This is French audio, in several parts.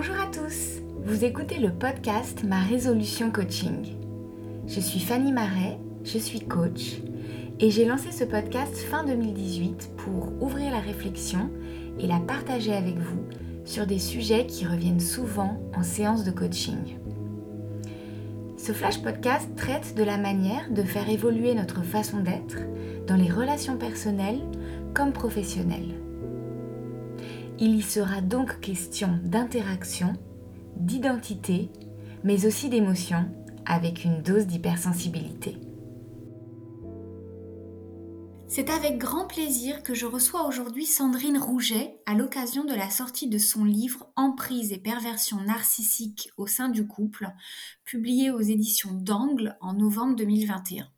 Bonjour à tous, vous écoutez le podcast Ma résolution coaching. Je suis Fanny Marais, je suis coach et j'ai lancé ce podcast fin 2018 pour ouvrir la réflexion et la partager avec vous sur des sujets qui reviennent souvent en séance de coaching. Ce flash podcast traite de la manière de faire évoluer notre façon d'être dans les relations personnelles comme professionnelles. Il y sera donc question d'interaction, d'identité, mais aussi d'émotion, avec une dose d'hypersensibilité. C'est avec grand plaisir que je reçois aujourd'hui Sandrine Rouget à l'occasion de la sortie de son livre Emprise et perversion narcissique au sein du couple, publié aux éditions d'Angle en novembre 2021.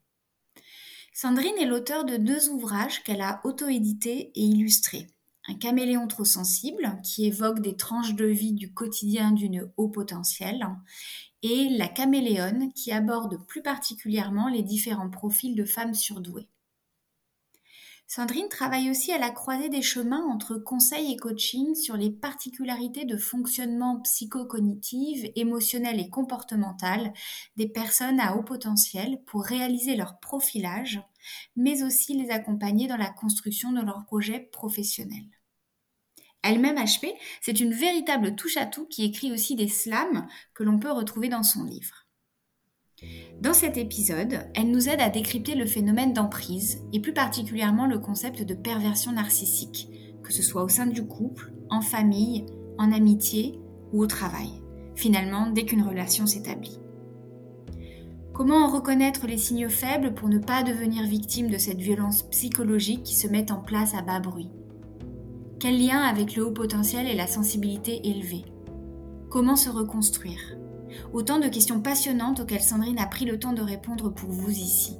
Sandrine est l'auteur de deux ouvrages qu'elle a auto-édités et illustrés un caméléon trop sensible qui évoque des tranches de vie du quotidien d'une haut potentiel et la caméléone qui aborde plus particulièrement les différents profils de femmes surdouées. Sandrine travaille aussi à la croisée des chemins entre conseil et coaching sur les particularités de fonctionnement psychocognitive, émotionnel et comportemental des personnes à haut potentiel pour réaliser leur profilage, mais aussi les accompagner dans la construction de leurs projets professionnels. Elle-même HP, c'est une véritable touche-à-tout qui écrit aussi des slams que l'on peut retrouver dans son livre. Dans cet épisode, elle nous aide à décrypter le phénomène d'emprise et plus particulièrement le concept de perversion narcissique, que ce soit au sein du couple, en famille, en amitié ou au travail, finalement dès qu'une relation s'établit. Comment reconnaître les signaux faibles pour ne pas devenir victime de cette violence psychologique qui se met en place à bas bruit? Quel lien avec le haut potentiel et la sensibilité élevée? Comment se reconstruire? Autant de questions passionnantes auxquelles Sandrine a pris le temps de répondre pour vous ici.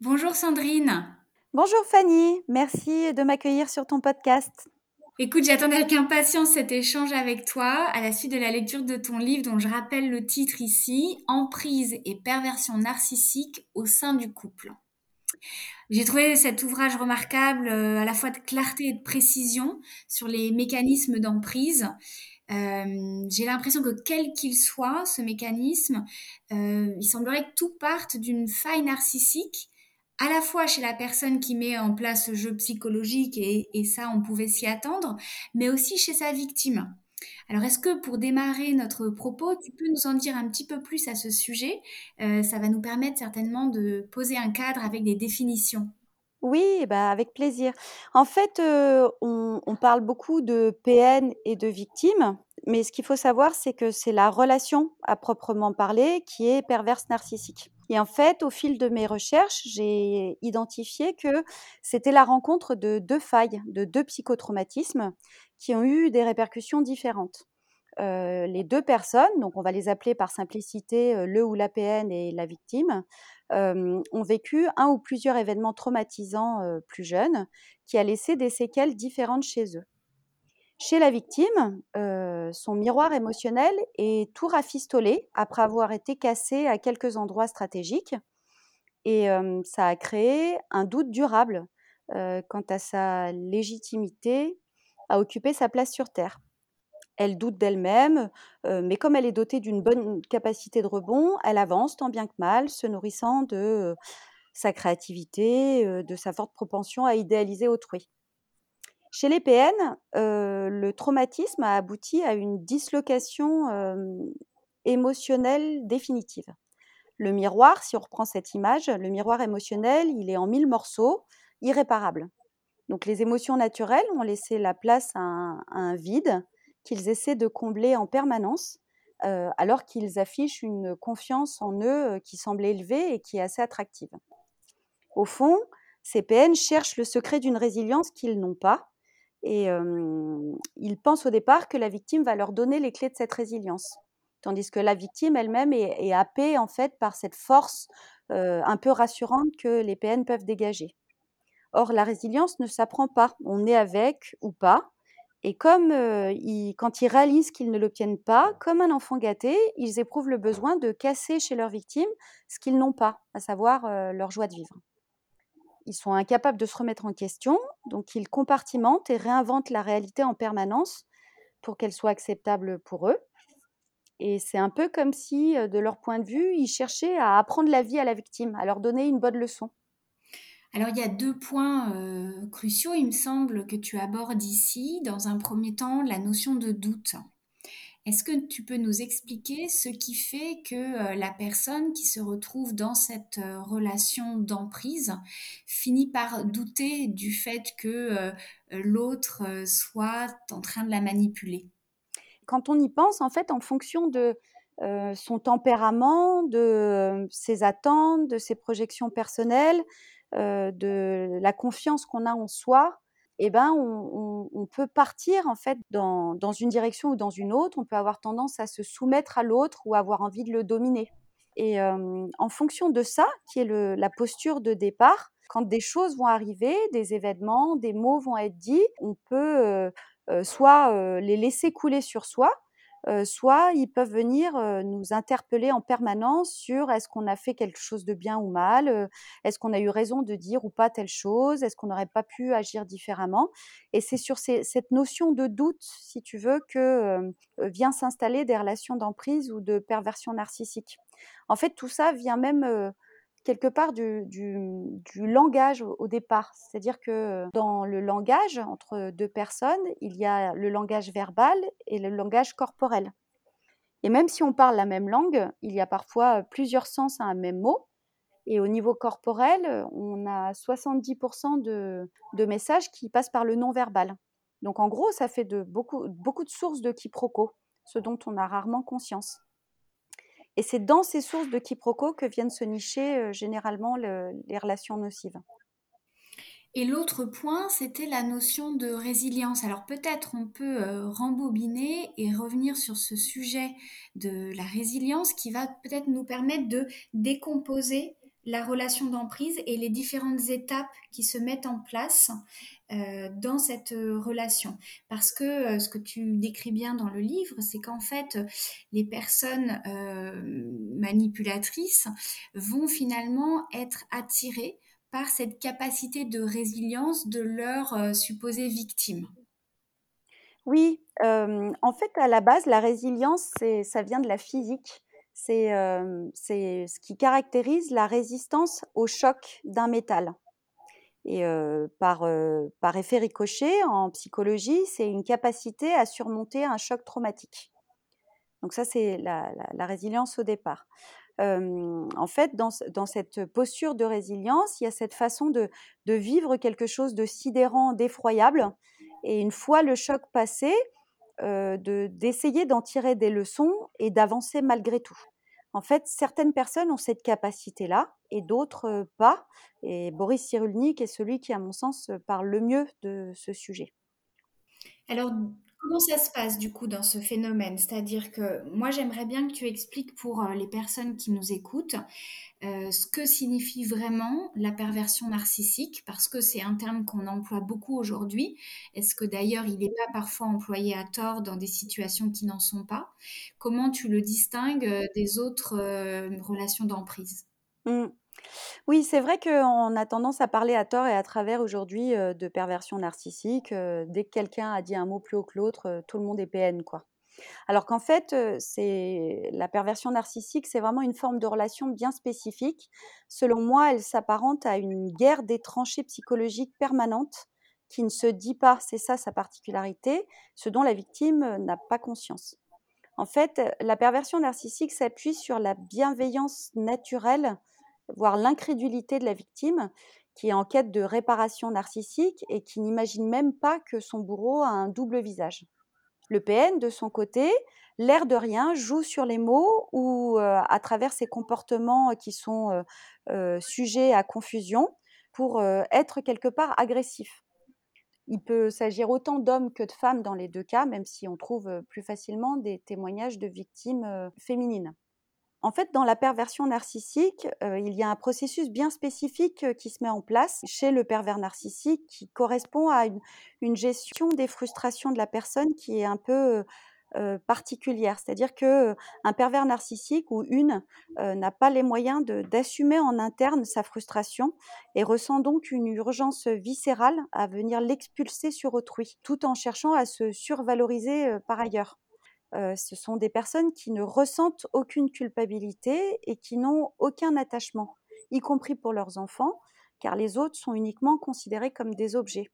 Bonjour Sandrine. Bonjour Fanny, merci de m'accueillir sur ton podcast. Écoute, j'attendais avec impatience cet échange avec toi à la suite de la lecture de ton livre dont je rappelle le titre ici, Emprise et perversion narcissique au sein du couple. J'ai trouvé cet ouvrage remarquable euh, à la fois de clarté et de précision sur les mécanismes d'emprise. Euh, j'ai l'impression que quel qu'il soit, ce mécanisme, euh, il semblerait que tout parte d'une faille narcissique à la fois chez la personne qui met en place ce jeu psychologique, et, ça on pouvait s'y attendre, mais aussi chez sa victime. Alors est-ce que pour démarrer notre propos, tu peux nous en dire un petit peu plus à ce sujet? Euh, Ça va nous permettre certainement de poser un cadre avec des définitions. Oui, bah avec plaisir. En fait, euh, on, on, parle beaucoup de PN et de victime, mais ce qu'il faut savoir, c'est que c'est la relation à proprement parler qui est perverse narcissique. Et en fait, au fil de mes recherches, j'ai identifié que c'était la rencontre de deux failles, de deux psychotraumatismes qui ont eu des répercussions différentes. Euh, les deux personnes, donc on va les appeler par simplicité euh, le ou la PN et la victime, euh, ont vécu un ou plusieurs événements traumatisants plus jeunes qui a laissé des séquelles différentes chez eux. Chez la victime, son miroir émotionnel est tout rafistolé après avoir été cassé à quelques endroits stratégiques et ça a créé un doute durable quant à sa légitimité à occuper sa place sur Terre. Elle doute d'elle-même, mais comme elle est dotée d'une bonne capacité de rebond, elle avance tant bien que mal, se nourrissant de sa créativité, de sa forte propension à idéaliser autrui. Chez les PN, le traumatisme a abouti à une dislocation émotionnelle définitive. Le miroir, si on reprend cette image, le miroir émotionnel, il est en mille morceaux, irréparable. Donc les émotions naturelles ont laissé la place à un, vide qu'ils essaient de combler en permanence, alors qu'ils affichent une confiance en eux qui semble élevée et qui est assez attractive. Au fond, ces PN cherchent le secret d'une résilience qu'ils n'ont pas, et ils pensent au départ que la victime va leur donner les clés de cette résilience. Tandis que la victime elle-même est, happée en fait par cette force un peu rassurante que les PN peuvent dégager. Or, la résilience ne s'apprend pas. On est avec ou pas. Et comme quand ils réalisent qu'ils ne l'obtiennent pas, comme un enfant gâté, ils éprouvent le besoin de casser chez leurs victimes ce qu'ils n'ont pas, à savoir leur joie de vivre. Ils sont incapables de se remettre en question, donc ils compartimentent et réinventent la réalité en permanence pour qu'elle soit acceptable pour eux. Et c'est un peu comme si, de leur point de vue, ils cherchaient à apprendre la vie à la victime, à leur donner une bonne leçon. Alors il y a deux points cruciaux, il me semble, que tu abordes ici. Dans un premier temps, la notion de doute. Est-ce que tu peux nous expliquer ce qui fait que la personne qui se retrouve dans cette relation d'emprise finit par douter du fait que l'autre soit en train de la manipuler? Quand on y pense, en fait, en fonction de son tempérament, de ses attentes, de ses projections personnelles, de la confiance qu'on a en soi, eh ben, on, peut partir en fait dans, une direction ou dans une autre. On peut avoir tendance à se soumettre à l'autre ou avoir envie de le dominer. Et en fonction de ça, qui est la posture de départ, quand des choses vont arriver, des événements, des mots vont être dits, on peut soit les laisser couler sur soi, soit ils peuvent venir nous interpeller en permanence sur est-ce qu'on a fait quelque chose de bien ou mal, est-ce qu'on a eu raison de dire ou pas telle chose, est-ce qu'on n'aurait pas pu agir différemment. Et c'est sur cette notion de doute, si tu veux, que vient s'installer des relations d'emprise ou de perversion narcissique. En fait, tout ça vient même quelque part du, langage au, départ. C'est-à-dire que dans le langage entre deux personnes, il y a le langage verbal et le langage corporel. Et même si on parle la même langue, il y a parfois plusieurs sens à un même mot. Et au niveau corporel, on a 70% de, messages qui passent par le non-verbal. Donc en gros, ça fait de beaucoup, beaucoup de sources de quiproquos, ce dont on a rarement conscience. Et c'est dans ces sources de quiproquos que viennent se nicher généralement les relations nocives. Et l'autre point, c'était la notion de résilience. Alors peut-être on peut rembobiner et revenir sur ce sujet de la résilience qui va peut-être nous permettre de décomposer la relation d'emprise et les différentes étapes qui se mettent en place euh, dans cette euh, relation. Parce que euh, ce que tu décris bien dans le livre, c'est qu'en fait, les personnes manipulatrices vont finalement être attirées par cette capacité de résilience de leur supposée victime. Oui, en fait, à la base, la résilience, ça vient de la physique. C'est ce qui caractérise la résistance au choc d'un métal. Et par, par effet ricochet, en psychologie, c'est une capacité à surmonter un choc traumatique. Donc ça, c'est la, résilience au départ. en fait, dans, cette posture de résilience, il y a cette façon de, de vivre quelque chose de sidérant, d'effroyable. Et une fois le choc passé, d'essayer d'en tirer des leçons et d'avancer malgré tout. En fait, certaines personnes ont cette capacité-là et d'autres pas. Et Boris Cyrulnik est celui qui, à mon sens, parle le mieux de ce sujet. Alors, comment ça se passe du coup dans ce phénomène? C'est-à-dire que moi, j'aimerais bien que tu expliques pour les personnes qui nous écoutent ce que signifie vraiment la perversion narcissique, parce que c'est un terme qu'on emploie beaucoup aujourd'hui. Est-ce que d'ailleurs il n'est pas parfois employé à tort dans des situations qui n'en sont pas? Comment tu le distingues des autres relations d'emprise? Mmh. Oui, c'est vrai qu'on a tendance à parler à tort et à travers aujourd'hui de perversion narcissique. dès que quelqu'un a dit un mot plus haut que l'autre, tout le monde est PN, quoi. Alors qu'en fait, c'est la perversion narcissique, c'est vraiment une forme de relation bien spécifique. Selon moi, elle s'apparente à une guerre des tranchées psychologiques permanente qui ne se dit pas, c'est ça sa particularité, ce dont la victime n'a pas conscience. En fait, la perversion narcissique s'appuie sur la bienveillance naturelle, voire l'incrédulité de la victime, qui est en quête de réparation narcissique et qui n'imagine même pas que son bourreau a un double visage. Le PN, de son côté, l'air de rien, joue sur les mots ou à travers ses comportements qui sont sujets à confusion pour être quelque part agressif. Il peut s'agir autant d'hommes que de femmes dans les deux cas, même si on trouve plus facilement des témoignages de victimes féminines. En fait, dans la perversion narcissique, euh, il y a un processus bien spécifique euh, qui se met en place chez le pervers narcissique qui correspond à une, gestion des frustrations de la personne qui est un peu euh, particulière. C'est-à-dire que un pervers narcissique ou une n'a pas les moyens d'assumer en interne sa frustration et ressent donc une urgence viscérale à venir l'expulser sur autrui, tout en cherchant à se survaloriser par ailleurs ce sont des personnes qui ne ressentent aucune culpabilité et qui n'ont aucun attachement, y compris pour leurs enfants, car les autres sont uniquement considérés comme des objets.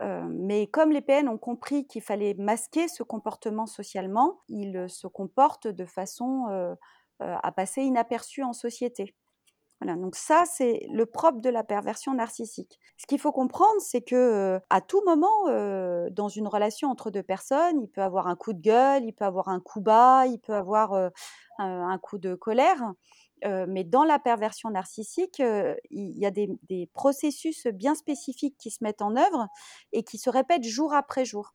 mais comme les PN ont compris qu'il fallait masquer ce comportement socialement, ils se comportent de façon à passer inaperçus en société donc ça, c'est le propre de la perversion narcissique. Ce qu'il faut comprendre, c'est que à tout moment, dans une relation entre deux personnes, il peut avoir un coup de gueule, il peut avoir un coup bas, il peut avoir un, coup de colère. mais dans la perversion narcissique, il y a des, processus bien spécifiques qui se mettent en œuvre et qui se répètent jour après jour.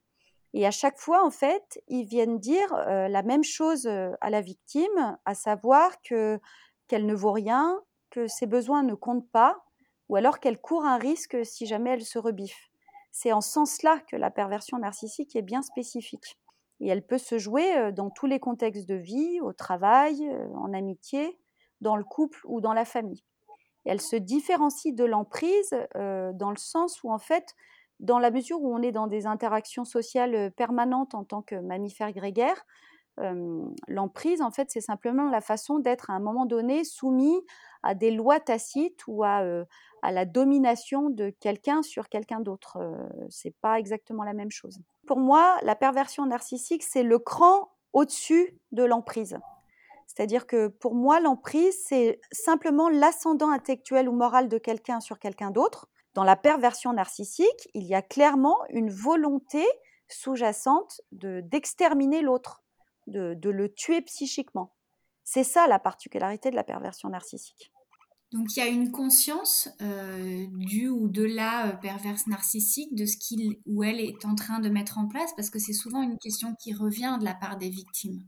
Et à chaque fois, en fait, ils viennent dire la même chose à la victime, à savoir que qu'elle ne vaut rien, que ses besoins ne comptent pas, ou alors qu'elle court un risque si jamais elle se rebiffe. C'est en sens-là que la perversion narcissique est bien spécifique. Et elle peut se jouer euh, dans tous les contextes de vie, au travail, euh, en amitié, dans le couple ou dans la famille. Elle se différencie de l'emprise euh, dans le sens où, en fait, dans la mesure où on est dans des interactions sociales permanentes en tant que mammifère grégaire, l'emprise, en fait, c'est simplement la façon d'être à un moment donné soumis à des lois tacites ou à, la domination de quelqu'un sur quelqu'un d'autre. c'est pas exactement la même chose. Pour moi, la perversion narcissique, c'est le cran au-dessus de l'emprise. C'est-à-dire que pour moi, l'emprise, c'est simplement l'ascendant intellectuel ou moral de quelqu'un sur quelqu'un d'autre. Dans la perversion narcissique, il y a clairement une volonté sous-jacente d'exterminer l'autre de, le tuer psychiquement. C'est ça la particularité de la perversion narcissique. Donc il y a une conscience euh, du ou de la euh, perverse narcissique, de ce qu'il ou elle est en train de mettre en place, parce que c'est souvent une question qui revient de la part des victimes.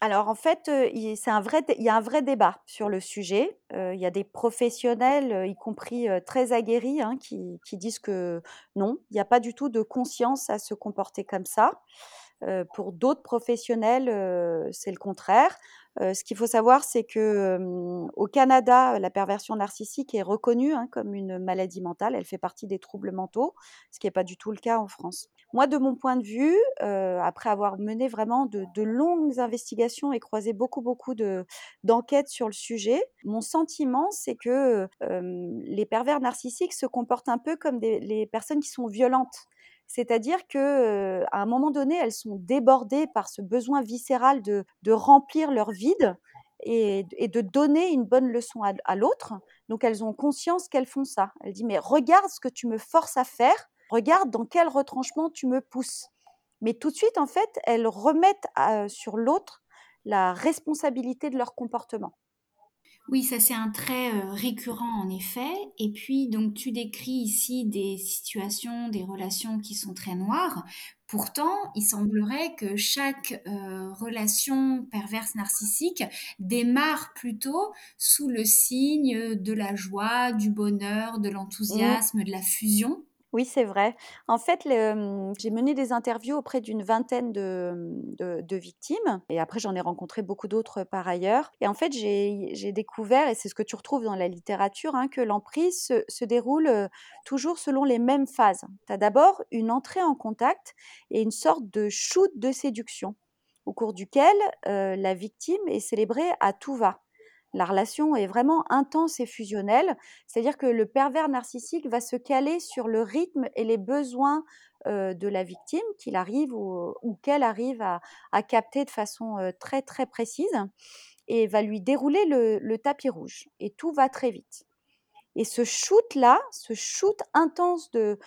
Alors en fait, euh, c'est un vrai, il y a un vrai débat sur le sujet. il y a des professionnels, y compris très aguerris, hein, qui, qui, disent que non, il n'y a pas du tout de conscience à se comporter comme ça pour d'autres professionnels, c'est le contraire. ce qu'il faut savoir, c'est que au Canada, la perversion narcissique est reconnue hein, comme une maladie mentale. Elle fait partie des troubles mentaux, ce qui n'est pas du tout le cas en France. Moi, de mon point de vue, après avoir mené vraiment de, longues investigations et croisé beaucoup, beaucoup d'enquêtes sur le sujet, mon sentiment, c'est que les pervers narcissiques se comportent un peu comme des, les personnes qui sont violentes. C'est-à-dire que à un moment donné, elles sont débordées par ce besoin viscéral de, remplir leur vide et, de donner une bonne leçon à, l'autre. Donc elles ont conscience qu'elles font ça. Elles disent mais regarde ce que tu me forces à faire, regarde dans quel retranchement tu me pousses. Mais tout de suite, en fait, elles remettent sur l'autre la responsabilité de leur comportement. Oui, ça c'est un trait euh, récurrent en effet. Et puis donc tu décris ici des situations, des relations qui sont très noires. Pourtant, il semblerait que chaque euh, relation perverse narcissique démarre plutôt sous le signe de la joie, du bonheur, de l'enthousiasme, de la fusion. Oui, c'est vrai. En fait, j'ai mené des interviews auprès d'une vingtaine de, victimes et après j'en ai rencontré beaucoup d'autres par ailleurs. Et en fait, j'ai découvert, et c'est ce que tu retrouves dans la littérature, hein, que l'emprise se, déroule toujours selon les mêmes phases. Tu as d'abord une entrée en contact et une sorte de shoot de séduction au cours duquel la victime est célébrée à tout va la relation est vraiment intense et fusionnelle, c'est-à-dire que le pervers narcissique va se caler sur le rythme et les besoins de la victime qu'il arrive ou, qu'elle arrive à, capter de façon très très précise et va lui dérouler le, tapis rouge et tout va très vite. Et ce shoot-là, ce shoot intense de,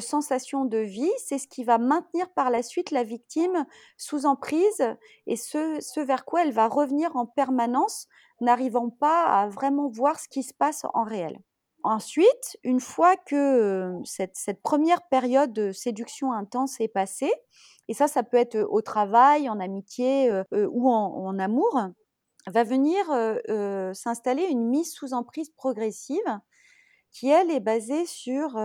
sensations de vie, c'est ce qui va maintenir par la suite la victime sous emprise et ce vers quoi elle va revenir en permanence n'arrivant pas à vraiment voir ce qui se passe en réel. Ensuite, une fois que cette, première période de séduction intense est passée, et ça, ça peut être au travail, en amitié ou en, amour, va venir s'installer une mise sous emprise progressive qui, elle, est basée sur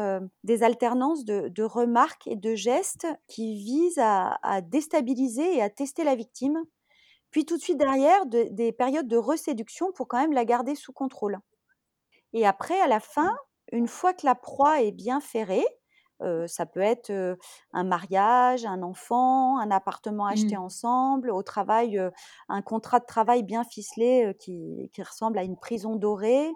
des alternances de, remarques et de gestes qui visent à, déstabiliser et à tester la victime, puis tout de suite derrière, des périodes de reséduction pour quand même la garder sous contrôle. Et après, à la fin, une fois que la proie est bien ferrée, ça peut être un mariage, un enfant, un appartement acheté mmh. ensemble, au travail, un contrat de travail bien ficelé qui, ressemble à une prison dorée,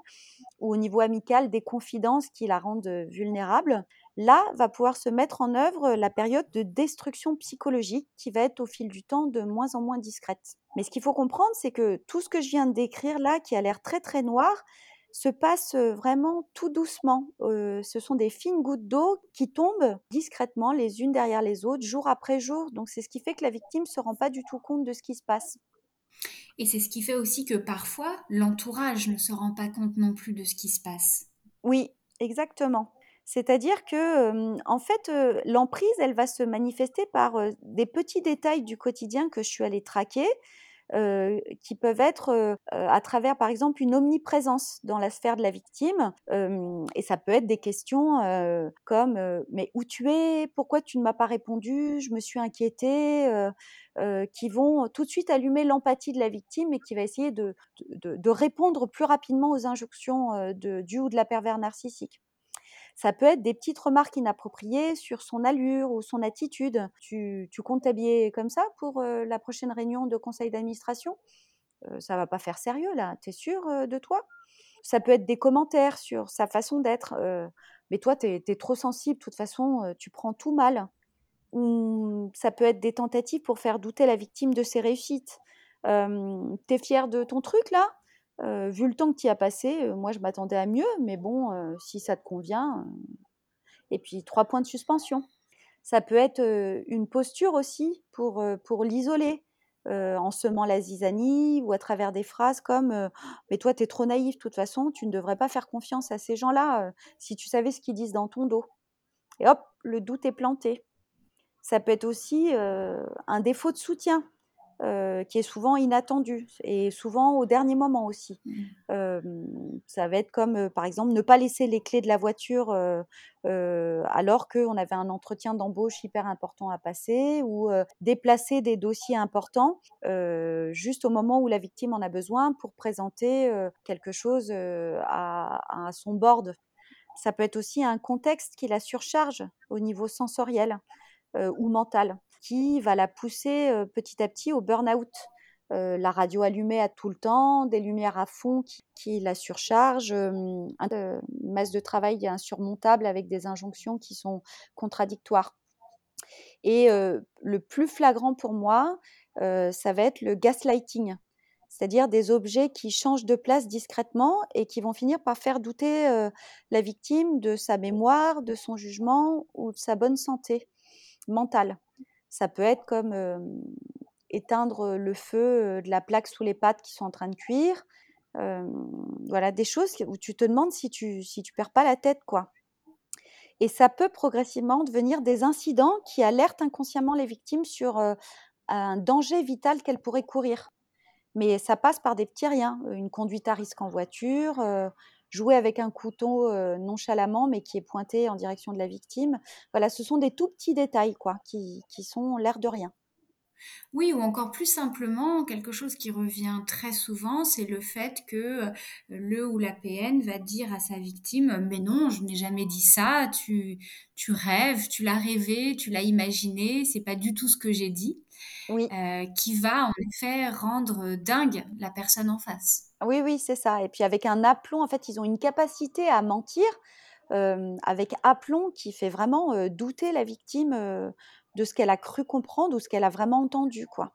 ou au niveau amical, des confidences qui la rendent vulnérable. Là va pouvoir se mettre en œuvre la période de destruction psychologique qui va être au fil du temps de moins en moins discrète. Mais ce qu'il faut comprendre, c'est que tout ce que je viens de décrire là, qui a l'air très très noir, se passe vraiment tout doucement. ce sont des fines gouttes d'eau qui tombent discrètement les unes derrière les autres, jour après jour. Donc c'est ce qui fait que la victime ne se rend pas du tout compte de ce qui se passe. Et c'est ce qui fait aussi que parfois l'entourage ne se rend pas compte non plus de ce qui se passe. Oui, exactement. C'est-à-dire que, en fait, l'emprise, elle va se manifester par des petits détails du quotidien que je suis allée traquer, qui peuvent être à travers, par exemple, une omniprésence dans la sphère de la victime. et ça peut être des questions comme Mais où tu es? Pourquoi tu ne m'as pas répondu? Je me suis inquiétée. qui vont tout de suite allumer l'empathie de la victime et qui va essayer de, répondre plus rapidement aux injonctions de, du ou de la pervers narcissique. Ça peut être des petites remarques inappropriées sur son allure ou son attitude. Tu, comptes t'habiller comme ça pour la prochaine réunion de conseil d'administration? Ça va pas faire sérieux là, tu es sûr de toi? Ça peut être des commentaires sur sa façon d'être. mais toi, tu es, trop sensible, de toute façon, tu prends tout mal. Ou ça peut être des tentatives pour faire douter la victime de ses réussites. Euh, T'es fier de ton truc là? Vu le temps que tu as passé, moi je m'attendais à mieux, mais bon, si ça te convient. Et puis trois points de suspension. Ça peut être une posture aussi pour, pour l'isoler, en semant la zizanie ou à travers des phrases comme Mais toi, tu es trop naïf, de toute façon, tu ne devrais pas faire confiance à ces gens-là si tu savais ce qu'ils disent dans ton dos. Et hop, le doute est planté. Ça peut être aussi un défaut de soutien. Euh, qui est souvent inattendu et souvent au dernier moment aussi. Mmh. ça va être comme, euh, par exemple, ne pas laisser les clés de la voiture euh, alors qu'on avait un entretien d'embauche hyper important à passer ou déplacer des dossiers importants juste au moment où la victime en a besoin pour présenter quelque chose à, à son board. Ça peut être aussi un contexte qui la surcharge au niveau sensoriel ou mental qui va la pousser petit à petit au burn-out. la radio allumée à tout le temps, des lumières à fond qui, la surchargent, une masse de travail insurmontable avec des injonctions qui sont contradictoires. Et le plus flagrant pour moi, ça va être le gaslighting, c'est-à-dire des objets qui changent de place discrètement et qui vont finir par faire douter la victime de sa mémoire, de son jugement ou de sa bonne santé mentale. Ça peut être comme éteindre le feu de la plaque sous les pattes qui sont en train de cuire. voilà, des choses où tu te demandes si tu si tu perds pas la tête, quoi. Et ça peut progressivement devenir des incidents qui alertent inconsciemment les victimes sur un danger vital qu'elles pourraient courir. Mais ça passe par des petits riens, une conduite à risque en voiture, jouer avec un couteau nonchalamment mais qui est pointé en direction de la victime. Voilà, ce sont des tout petits détails quoi, qui, qui sont l'air de rien. Oui, ou encore plus simplement, quelque chose qui revient très souvent, c'est le fait que le ou la PN va dire à sa victime Mais non, je n'ai jamais dit ça, tu, tu rêves, tu l'as rêvé, tu l'as imaginé, c'est pas du tout ce que j'ai dit. Oui. qui va en effet rendre dingue la personne en face. Oui, oui, c'est ça. Et puis avec un aplomb, en fait, ils ont une capacité à mentir avec aplomb qui fait vraiment douter la victime de ce qu'elle a cru comprendre ou ce qu'elle a vraiment entendu, quoi.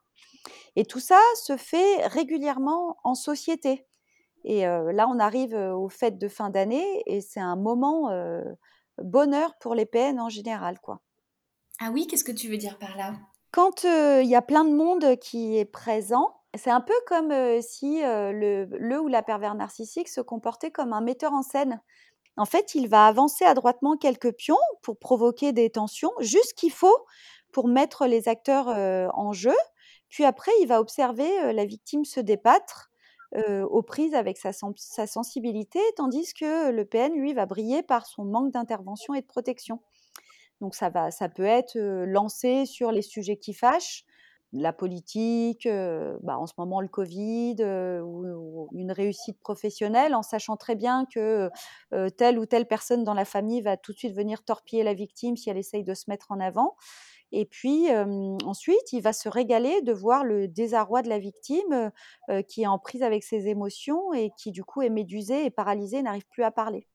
Et tout ça se fait régulièrement en société. Et là, on arrive aux fêtes de fin d'année et c'est un moment bonheur pour les PN en général, quoi. Ah oui, qu'est-ce que tu veux dire par là? Quand il y a plein de monde qui est présent, c'est un peu comme si le, ou la pervers narcissique se comportait comme un metteur en scène. En fait, il va avancer adroitement quelques pions pour provoquer des tensions, juste qu'il faut pour mettre les acteurs en jeu. Puis après, il va observer la victime se débattre aux prises avec sa, sa sensibilité, tandis que le PN, lui, va briller par son manque d'intervention et de protection. Donc ça, va, ça peut être lancé sur les sujets qui fâchent, la politique, bah, en ce moment le Covid, ou, une réussite professionnelle, en sachant très bien que telle ou telle personne dans la famille va tout de suite venir torpiller la victime si elle essaye de se mettre en avant. Et puis ensuite, il va se régaler de voir le désarroi de la victime qui est en prise avec ses émotions et qui du coup est médusée et paralysée, n'arrive plus à parler.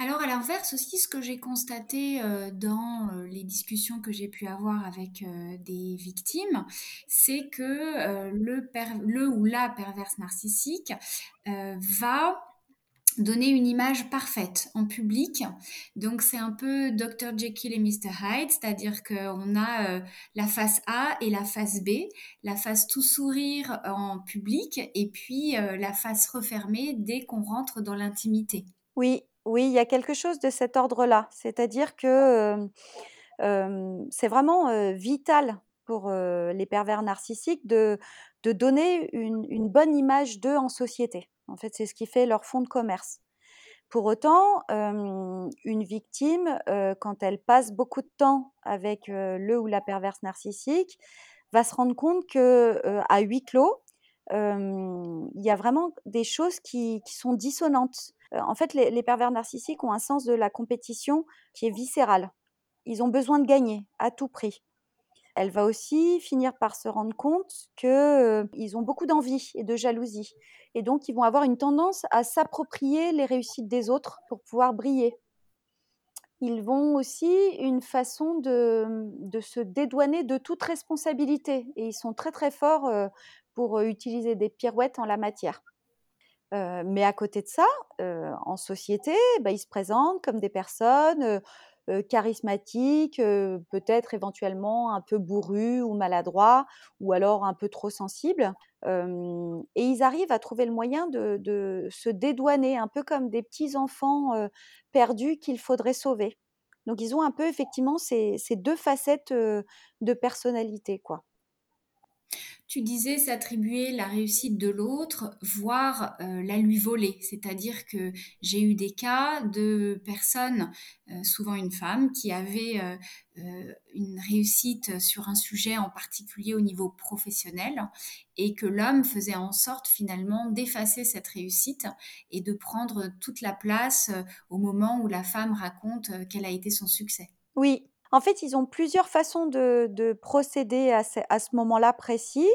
Alors à l'inverse aussi, ce que j'ai constaté euh, dans euh, les discussions que j'ai pu avoir avec euh, des victimes, c'est que le, le, ou la perverse narcissique va donner une image parfaite en public. Donc c'est un peu Dr Jekyll et Mr Hyde, c'est-à-dire qu'on a la face A et la face B, la face tout sourire en public et puis la face refermée dès qu'on rentre dans l'intimité. Oui, oui, il y a quelque chose de cet ordre-là. C'est-à-dire que c'est vraiment vital pour les pervers narcissiques de, donner une, bonne image d'eux en société. En fait, c'est ce qui fait leur fond de commerce. Pour autant, une victime, quand elle passe beaucoup de temps avec le ou la perverse narcissique, va se rendre compte que à huis clos, il y a vraiment des choses qui sont dissonantes en fait, les, pervers narcissiques ont un sens de la compétition qui est viscéral. Ils ont besoin de gagner à tout prix. Elle va aussi finir par se rendre compte qu'ils ont beaucoup d'envie et de jalousie. Et donc, ils vont avoir une tendance à s'approprier les réussites des autres pour pouvoir briller. Ils vont aussi une façon de se dédouaner de toute responsabilité. Et ils sont très très forts pour utiliser des pirouettes en la matière mais à côté de ça, en société, bah, ils se présentent comme des personnes charismatiques, peut-être éventuellement un peu bourrus ou maladroits, ou alors un peu trop sensibles. et ils arrivent à trouver le moyen de, se dédouaner, un peu comme des petits enfants perdus qu'il faudrait sauver. Donc ils ont un peu effectivement ces, ces deux facettes de personnalité, quoi. Tu disais s'attribuer la réussite de l'autre, voire euh, la lui voler. C'est-à-dire que j'ai eu des cas de personnes, euh, souvent une femme, qui avait euh, une réussite sur un sujet en particulier au niveau professionnel et que l'homme faisait en sorte finalement d'effacer cette réussite et de prendre toute la place au moment où la femme raconte quel a été son succès. Oui, en fait, ils ont plusieurs façons de, procéder à ce, moment-là précis.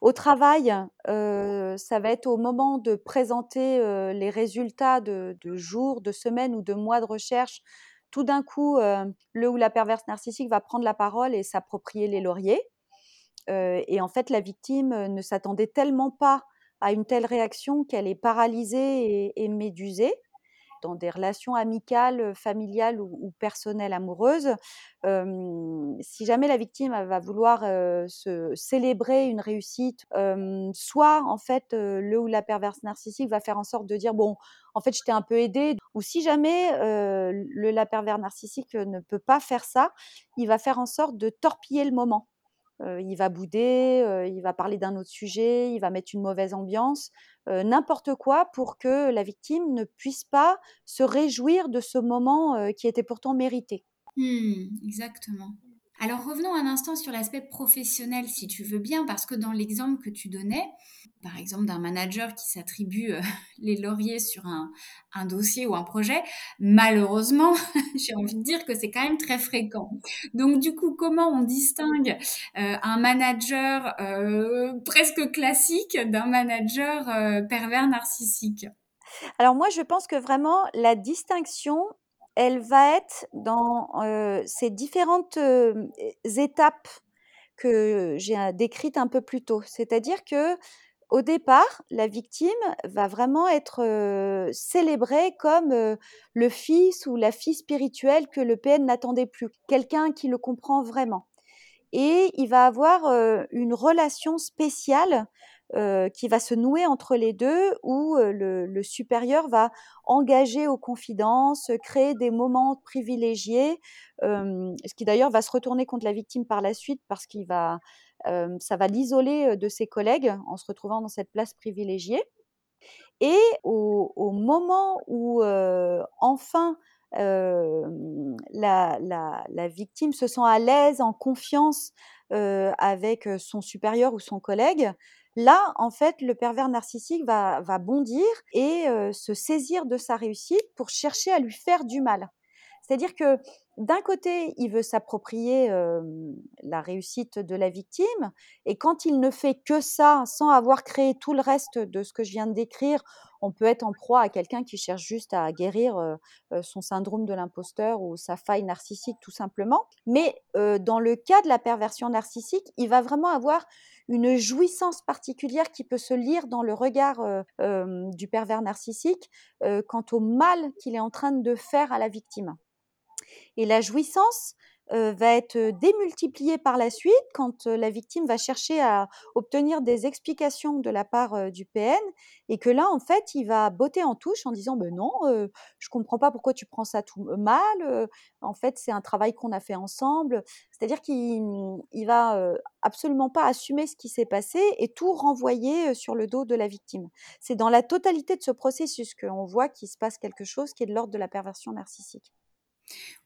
Au travail, euh, ça va être au moment de présenter euh, les résultats de, jours, de semaines ou de mois de recherche. Tout d'un coup, euh, le ou la perverse narcissique va prendre la parole et s'approprier les lauriers. et en fait, la victime ne s'attendait tellement pas à une telle réaction qu'elle est paralysée et médusée dans des relations amicales, familiales ou, personnelles amoureuses, si jamais la victime va vouloir se célébrer une réussite, soit en fait le ou la perverse narcissique va faire en sorte de dire bon, en fait je t'ai un peu aidé, ou si jamais le la pervers narcissique ne peut pas faire ça, il va faire en sorte de torpiller le moment il va bouder, il va parler d'un autre sujet, il va mettre une mauvaise ambiance, n'importe quoi pour que la victime ne puisse pas se réjouir de ce moment qui était pourtant mérité. Mmh, exactement. Alors revenons un instant sur l'aspect professionnel, si tu veux bien, parce que dans l'exemple que tu donnais, par exemple d'un manager qui s'attribue euh, les lauriers sur un, dossier ou un projet, malheureusement, j'ai envie de dire que c'est quand même très fréquent. Donc du coup, comment on distingue euh, un manager euh, presque classique d'un manager pervers narcissique? Alors moi, je pense que vraiment la distinction, elle va être dans ces différentes étapes que j'ai décrites un peu plus tôt. C'est-à-dire que au départ, la victime va vraiment être célébrée comme le fils ou la fille spirituelle que le PN n'attendait plus, quelqu'un qui le comprend vraiment. Et il va avoir une relation spéciale qui va se nouer entre les deux, où le, supérieur va engager aux confidences, créer des moments privilégiés, ce qui d'ailleurs va se retourner contre la victime par la suite parce qu'il va ça va l'isoler de ses collègues en se retrouvant dans cette place privilégiée. Et au, moment où enfin la, victime se sent à l'aise, en confiance avec son supérieur ou son collègue, là, en fait, le pervers narcissique va, bondir et se saisir de sa réussite pour chercher à lui faire du mal. C'est-à-dire que d'un côté, il veut s'approprier la réussite de la victime, et quand il ne fait que ça, sans avoir créé tout le reste de ce que je viens de décrire, on peut être en proie à quelqu'un qui cherche juste à guérir son syndrome de l'imposteur ou sa faille narcissique tout simplement. Mais dans le cas de la perversion narcissique, il va vraiment avoir une jouissance particulière qui peut se lire dans le regard du pervers narcissique quant au mal qu'il est en train de faire à la victime. Et la jouissance, va être démultipliée par la suite quand la victime va chercher à obtenir des explications de la part du PN et que là, en fait, il va botter en touche en disant ben non, je comprends pas pourquoi tu prends ça tout mal. en fait, c'est un travail qu'on a fait ensemble. C'est-à-dire qu'il il va absolument pas assumer ce qui s'est passé et tout renvoyer sur le dos de la victime. C'est dans la totalité de ce processus qu'on voit qu'il se passe quelque chose qui est de l'ordre de la perversion narcissique.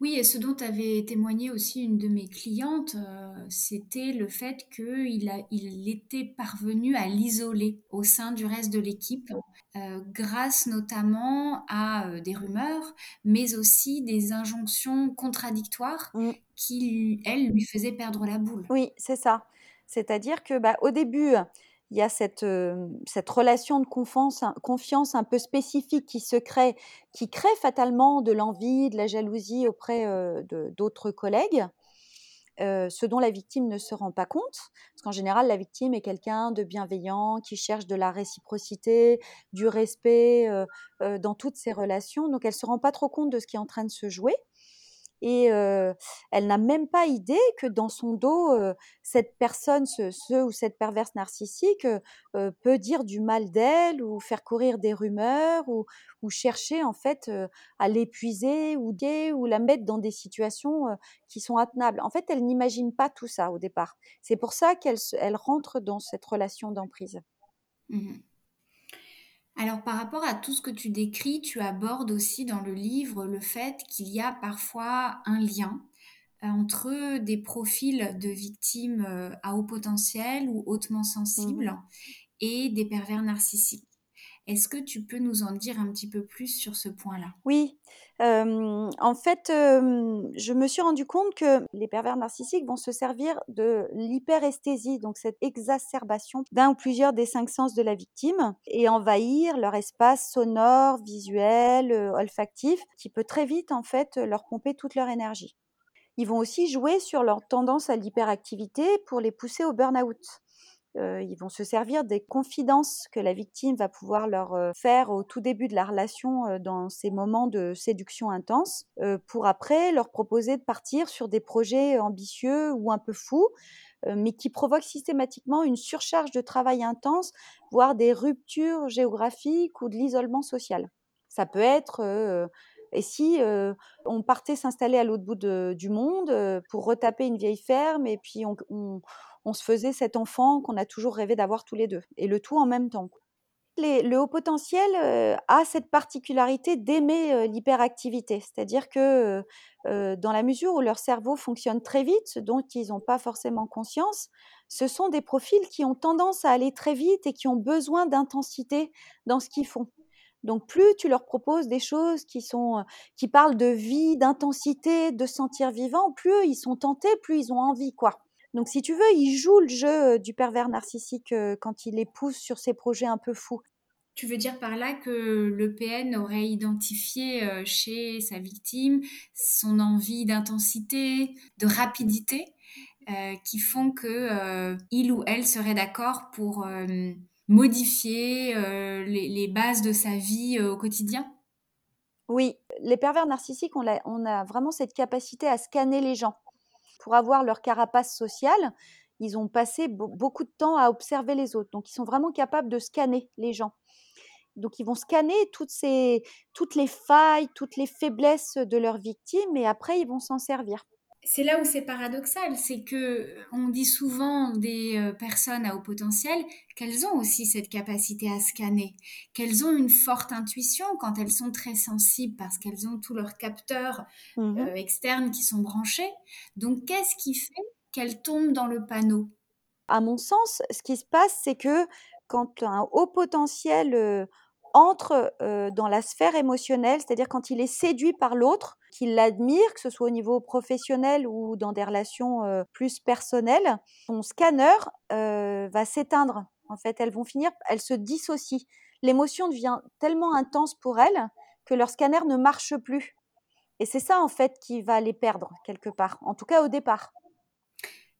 Oui, et ce dont avait témoigné aussi une de mes clientes, euh, c'était le fait qu'il il était parvenu à l'isoler au sein du reste de l'équipe, euh, grâce notamment à euh, des rumeurs, mais aussi des injonctions contradictoires mmh. qui, elles, lui faisaient perdre la boule. Oui, c'est ça. C'est-à-dire que bah, au début, il y a cette, cette relation de confiance, confiance un peu spécifique qui se crée, qui crée fatalement de l'envie, de la jalousie auprès d'autres collègues. ce dont la victime ne se rend pas compte, parce qu'en général, la victime est quelqu'un de bienveillant, qui cherche de la réciprocité, du respect dans toutes ses relations, donc elle ne se rend pas trop compte de ce qui est en train de se jouer et elle n'a même pas idée que dans son dos, cette personne, ce, ou cette perverse narcissique peut dire du mal d'elle ou faire courir des rumeurs ou, chercher en fait à l'épuiser ou, ou la mettre dans des situations qui sont attenables. En fait, elle n'imagine pas tout ça au départ. C'est pour ça qu'elle elle rentre dans cette relation d'emprise. Mmh alors par rapport à tout ce que tu décris, tu abordes aussi dans le livre le fait qu'il y a parfois un lien euh, entre des profils de victimes euh, à haut potentiel ou hautement sensibles mmh et des pervers narcissiques. Est-ce que tu peux nous en dire un petit peu plus sur ce point-là? Oui, en fait, je me suis rendu compte que les pervers narcissiques vont se servir de l'hyperesthésie, donc cette exacerbation d'un ou plusieurs des cinq sens de la victime, et envahir leur espace sonore, visuel, olfactif, qui peut très vite en fait leur pomper toute leur énergie. Ils vont aussi jouer sur leur tendance à l'hyperactivité pour les pousser au burn-out ils vont se servir des confidences que la victime va pouvoir leur faire au tout début de la relation dans ces moments de séduction intense pour après leur proposer de partir sur des projets ambitieux ou un peu fous mais qui provoquent systématiquement une surcharge de travail intense, voire des ruptures géographiques ou de l'isolement social. Ça peut être et si on partait s'installer à l'autre bout du monde pour retaper une vieille ferme et puis on on se faisait cet enfant qu'on a toujours rêvé d'avoir tous les deux, et le tout en même temps. le haut potentiel a cette particularité d'aimer l'hyperactivité, c'est-à-dire que dans la mesure où leur cerveau fonctionne très vite, dont ils n'ont pas forcément conscience, ce sont des profils qui ont tendance à aller très vite et qui ont besoin d'intensité dans ce qu'ils font. Donc plus tu leur proposes des choses qui sont qui parlent de vie, d'intensité, de sentir vivant, plus ils sont tentés, plus ils ont envie quoi. Donc, si tu veux, il joue le jeu du pervers narcissique quand il les pousse sur ses projets un peu fous. Tu veux dire par là que le PN aurait identifié chez sa victime son envie d'intensité, de rapidité, qui font que il ou elle serait d'accord pour modifier les, bases de sa vie au quotidien? Oui, les pervers narcissiques, on a vraiment cette capacité à scanner les gens pour avoir leur carapace sociale, ils ont passé beaucoup de temps à observer les autres. Donc, ils sont vraiment capables de scanner les gens. Donc, ils vont scanner toutes, toutes les failles, toutes les faiblesses de leurs victimes et après, ils vont s'en servir. C'est là où c'est paradoxal, c'est que on dit souvent des euh, personnes à haut potentiel qu'elles ont aussi cette capacité à scanner, qu'elles ont une forte intuition quand elles sont très sensibles parce qu'elles ont tous leurs capteurs Mmh euh, externes qui sont branchés. Donc qu'est-ce qui fait qu'elles tombent dans le panneau? À mon sens, ce qui se passe, c'est que quand un haut potentiel, entre, dans la sphère émotionnelle, c'est-à-dire quand il est séduit par l'autre, qu'il l'admire, que ce soit au niveau professionnel ou dans des relations, plus personnelles, son scanner, va s'éteindre. En fait, elles vont finir elles se dissocient. L'émotion devient tellement intense pour elles que leur scanner ne marche plus et c'est ça, en fait, qui va les perdre quelque part, en tout cas au départ.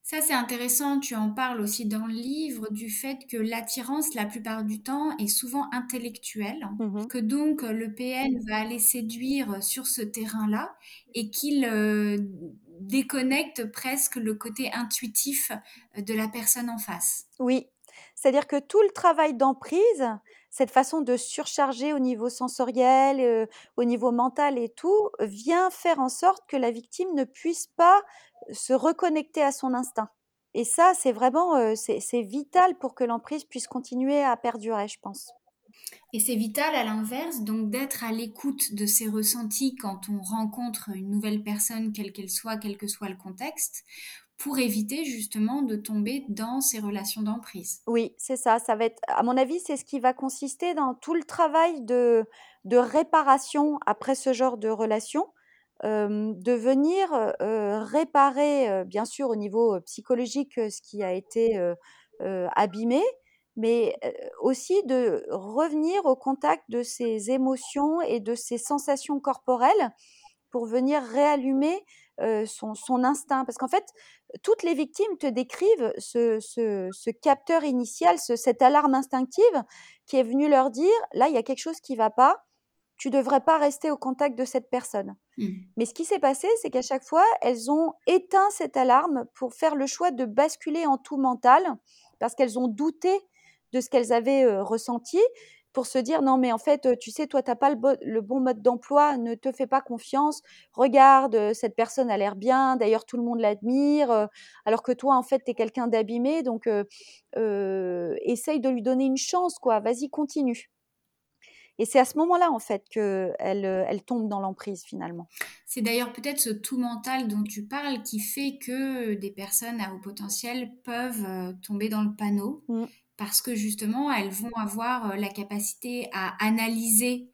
Ça, c'est intéressant. Tu en parles aussi dans le livre du fait que l'attirance, la plupart du temps, est souvent intellectuelle, Mmh que donc euh, le PN va aller séduire sur ce terrain-là et qu'il euh, déconnecte presque le côté intuitif de la personne en face. Oui, c'est-à-dire que tout le travail d'emprise, cette façon de surcharger au niveau sensoriel, au niveau mental et tout, vient faire en sorte que la victime ne puisse pas se reconnecter à son instinct et ça, c'est vraiment, c'est vital pour que l'emprise puisse continuer à perdurer, je pense. Et c'est vital à l'inverse, donc d'être à l'écoute de ses ressentis quand on rencontre une nouvelle personne, quelle qu'elle soit, quel que soit le contexte, pour éviter justement de tomber dans ces relations d'emprise. Oui, c'est ça, ça va être à mon avis, c'est ce qui va consister dans tout le travail de de réparation après ce genre de relation, hem, de venir, heu réparer, heu, bien sûr au niveau, psychologique, ce qui a été, abîmé, mais, aussi de revenir au contact de ses émotions et de ses sensations corporelles pour venir réallumer, son son instinct. Parce qu'en fait, toutes les victimes te décrivent ce ce ce capteur initial, ce cette alarme instinctive qui est venue leur dire: «Là, il y a quelque chose qui va pas, tu devrais pas rester au contact de cette personne». Mmh. Mais ce qui s'est passé, c'est qu'à chaque fois, elles ont éteint cette alarme pour faire le choix de basculer en tout mental, parce qu'elles ont douté de ce qu'elles avaient, ressenti, pour se dire: «Non mais en fait, tu sais, toi, tu as pas le bo le bon mode d'emploi, ne te fais pas confiance. Regarde, cette personne a l'air bien, d'ailleurs tout le monde l'admire, alors que toi, en fait, tu es quelqu'un d'abîmé donc essaye de lui donner une chance quoi, vas-y continue» et c'est à ce moment-là, en fait, qu'elles, heu, elles tombent dans l'emprise finalement. C'est d'ailleurs peut-être ce tout mental dont tu parles qui fait que des personnes à haut potentiel peuvent tomber dans le panneau Mmh. Parce que justement elles vont avoir euh, la capacité à analyser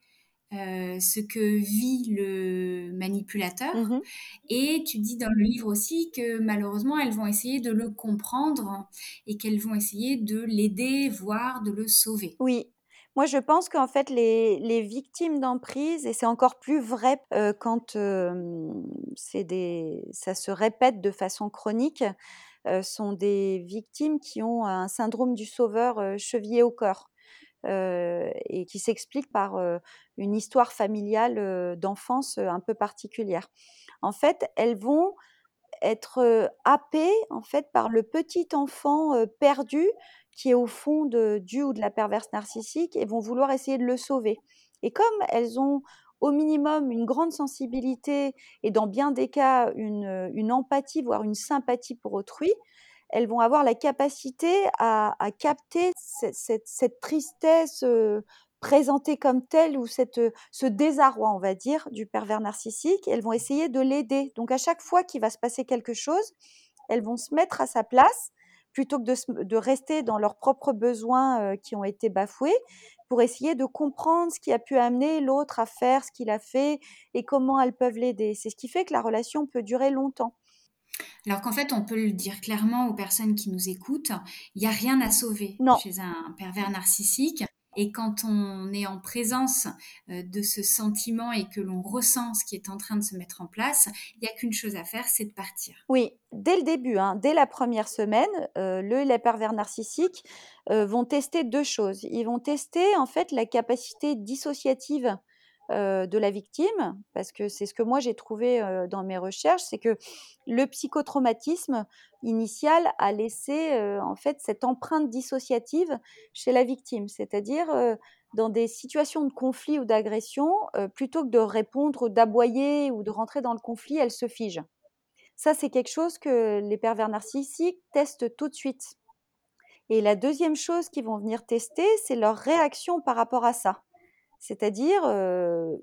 euh, ce que vit le manipulateur mh. et tu dis dans le livre aussi que malheureusement elles vont essayer de le comprendre et qu'elles vont essayer de l'aider, voire de le sauver. Oui. Moi, je pense qu'en fait, les les victimes d'emprise et c'est encore plus vrai, heu, quand, c'est des ça se répète de façon chronique, sont des victimes qui ont un syndrome du sauveur, heu, chevillé au corps, heu et qui s'explique par, une histoire familiale, d'enfance, un peu particulière. En fait, elles vont être, happées, en fait, par le petit enfant, perdu qui est au fond de du ou de la perverse narcissique et vont vouloir essayer de le sauver et comme elles ont au minimum une grande sensibilité et dans bien des cas une, heu, une empathie, voire une sympathie pour autrui, elles vont avoir la capacité à capter cette tristesse, heu, présentée comme telle ou cette, heu, ce désarroi, on va dire, du pervers narcissique. Elles vont essayer de l'aider. Donc à chaque fois qu'il va se passer quelque chose, elles vont se mettre à sa place plutôt que de rester dans leurs propres besoins, qui ont été bafoués, pour essayer de comprendre ce qui a pu amener l'autre à faire ce qu'il a fait et comment elles peuvent l'aider. C'est ce qui fait que la relation peut durer longtemps. Alors qu'en fait, on peut le dire clairement aux personnes qui nous écoutent, il n'y a rien à sauver Non, chez un pervers narcissique. Et quand on est en présence euh, de ce sentiment et que l'on ressent ce qui est en train de se mettre en place, il n'y a qu'une chose à faire, c'est de partir. oui, dès le début, hein, dès la première semaine, heu, le les pervers narcissiques, heu, vont tester 2 choses. Ils vont tester, en fait, la capacité dissociative, heu, de la victime, parce que c'est ce que moi j'ai trouvé, heu, dans mes recherches, c'est que le psychotraumatisme initial a laissé, heu, en fait, cette empreinte dissociative chez la victime. C'est-à-dire, dans des situations de conflit ou d'agression, plutôt que de répondre, d'aboyer ou de rentrer dans le conflit, elle se fige. Ça, c'est quelque chose que les pervers narcissiques testent tout de suite. Et la deuxième chose qu'ils vont venir tester, c'est leur réaction par rapport à ça. C'est-à-dire,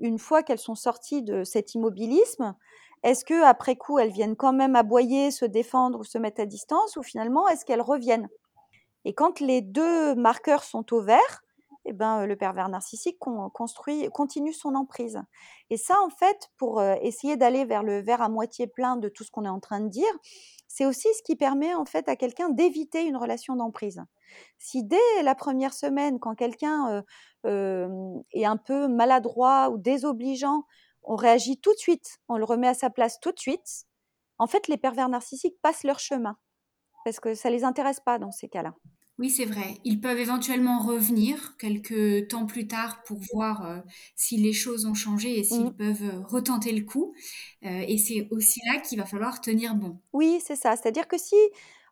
une fois qu'elles sont sorties de cet immobilisme, est-ce que après coup, elles viennent quand même aboyer, se défendre ou se mettre à distance ou finalement, est-ce qu'elles reviennent? Et quand les deux marqueurs sont au vert, eh ben, le pervers narcissique construit, continue son emprise. Et ça, en fait, pour essayer d'aller vers le verre à moitié plein de tout ce qu'on est en train de dire, c'est aussi ce qui permet en fait à quelqu'un d'éviter une relation d'emprise. Si dès la première semaine, quand quelqu'un est un peu maladroit ou désobligeant, on réagit tout de suite, on le remet à sa place tout de suite, en fait, les pervers narcissiques passent leur chemin parce que ça les intéresse pas dans ces cas-là. Oui, c'est vrai. Ils peuvent éventuellement revenir quelques temps plus tard pour voir euh, si les choses ont changé et s'ils mmh. peuvent retenter le coup. Euh, et c'est aussi là qu'il va falloir tenir bon. Oui, c'est ça. C'est-à-dire que si,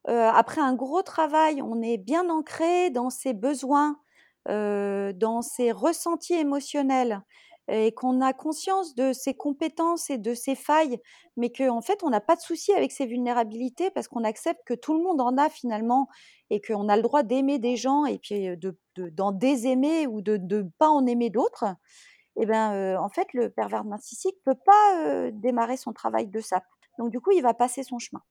après un gros travail, on est bien ancré dans ses besoins, dans ses ressentis émotionnels, et qu'on a conscience de ses compétences et de ses failles, mais qu'en en fait, on n'a pas de souci avec ses vulnérabilités parce qu'on accepte que tout le monde en a finalement et qu'on a le droit d'aimer des gens et puis de, d'en désaimer ou de ne pas en aimer d'autres. Et eh ben, en fait, le pervers narcissique peut pas démarrer son travail de ça. Donc, du coup, il va passer son chemin.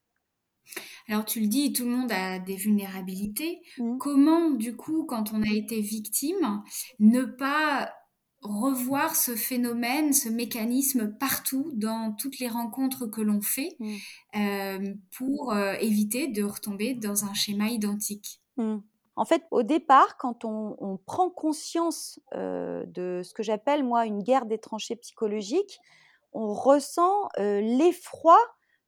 Alors tu le dis, tout le monde a des vulnérabilités. Mmh. Comment, du coup, quand on a été victime, ne pas revoir ce phénomène, ce mécanisme partout dans toutes les rencontres que l'on fait mmh. euh, pour euh, éviter de retomber dans un schéma identique? Mmh. En fait, au départ, quand on, prend conscience euh, de ce que j'appelle moi une guerre des tranchées psychologiques, on ressent l'effroi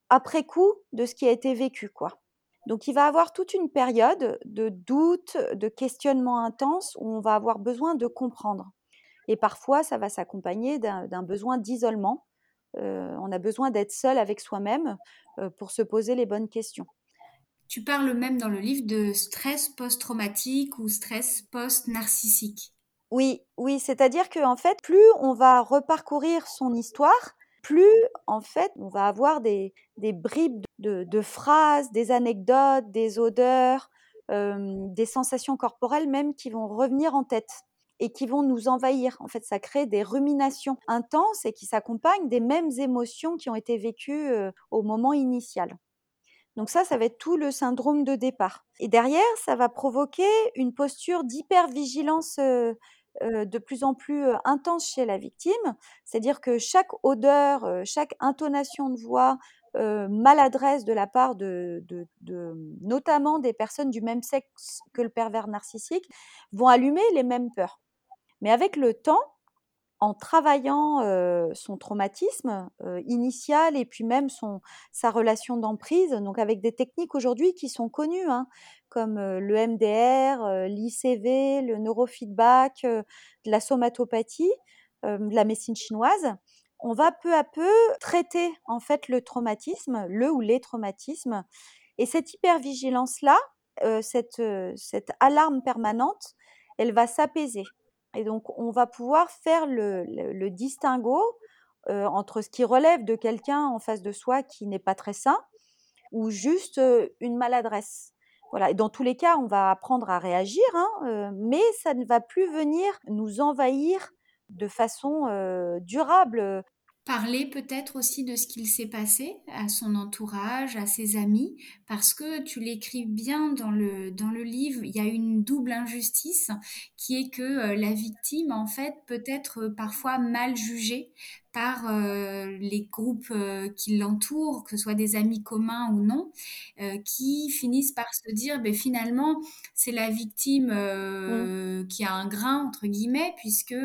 après coup de ce qui a été vécu, quoi. Donc, il va avoir toute une période de doute, de questionnement intense où on va avoir besoin de comprendre. Et parfois, ça va s'accompagner d'un besoin d'isolement. Euh, on a besoin d'être seul avec soi-même euh, pour se poser les bonnes questions. Tu parles même dans le livre de stress post-traumatique ou stress post-narcissique. Oui, oui, c'est-à-dire qu'en en fait, plus on va reparcourir son histoire, plus en fait on va avoir des, bribes de, phrases, des anecdotes, des odeurs, euh, des sensations corporelles même qui vont revenir en tête et qui vont nous envahir. En fait, ça crée des ruminations intenses et qui s'accompagnent des mêmes émotions qui ont été vécues au moment initial. Donc ça, ça va être tout le syndrome de départ. Et derrière, ça va provoquer une posture d'hypervigilance de plus en plus intense chez la victime. C'est-à-dire que chaque odeur, chaque intonation de voix, maladresse de la part de, notamment des personnes du même sexe que le pervers narcissique, vont allumer les mêmes peurs. Mais avec le temps, en travaillant son traumatisme initial et puis même son, sa relation d'emprise, donc avec des techniques aujourd'hui qui sont connues, hein, comme le MDR, l'ICV, le neurofeedback, la somatopathie, la médecine chinoise, on va peu à peu traiter en fait le traumatisme, le ou les traumatismes, et cette hypervigilance-là, cette, cette alarme permanente, elle va s'apaiser. Et donc, on va pouvoir faire le, distinguo entre ce qui relève de quelqu'un en face de soi qui n'est pas très sain ou juste une maladresse. Voilà. Et dans tous les cas, on va apprendre à réagir, hein, mais ça ne va plus venir nous envahir de façon durable parler peut-être aussi de ce qu'il s'est passé à son entourage, à ses amis, parce que tu l'écris bien dans le, dans le livre, il y a une double injustice qui est que euh, la victime, en fait, peut être parfois mal jugée par euh, les groupes euh, qui l'entourent, que ce soit des amis communs ou non, euh, qui finissent par se dire, ben, finalement, c'est la victime mmh. qui a un grain, entre guillemets, puisque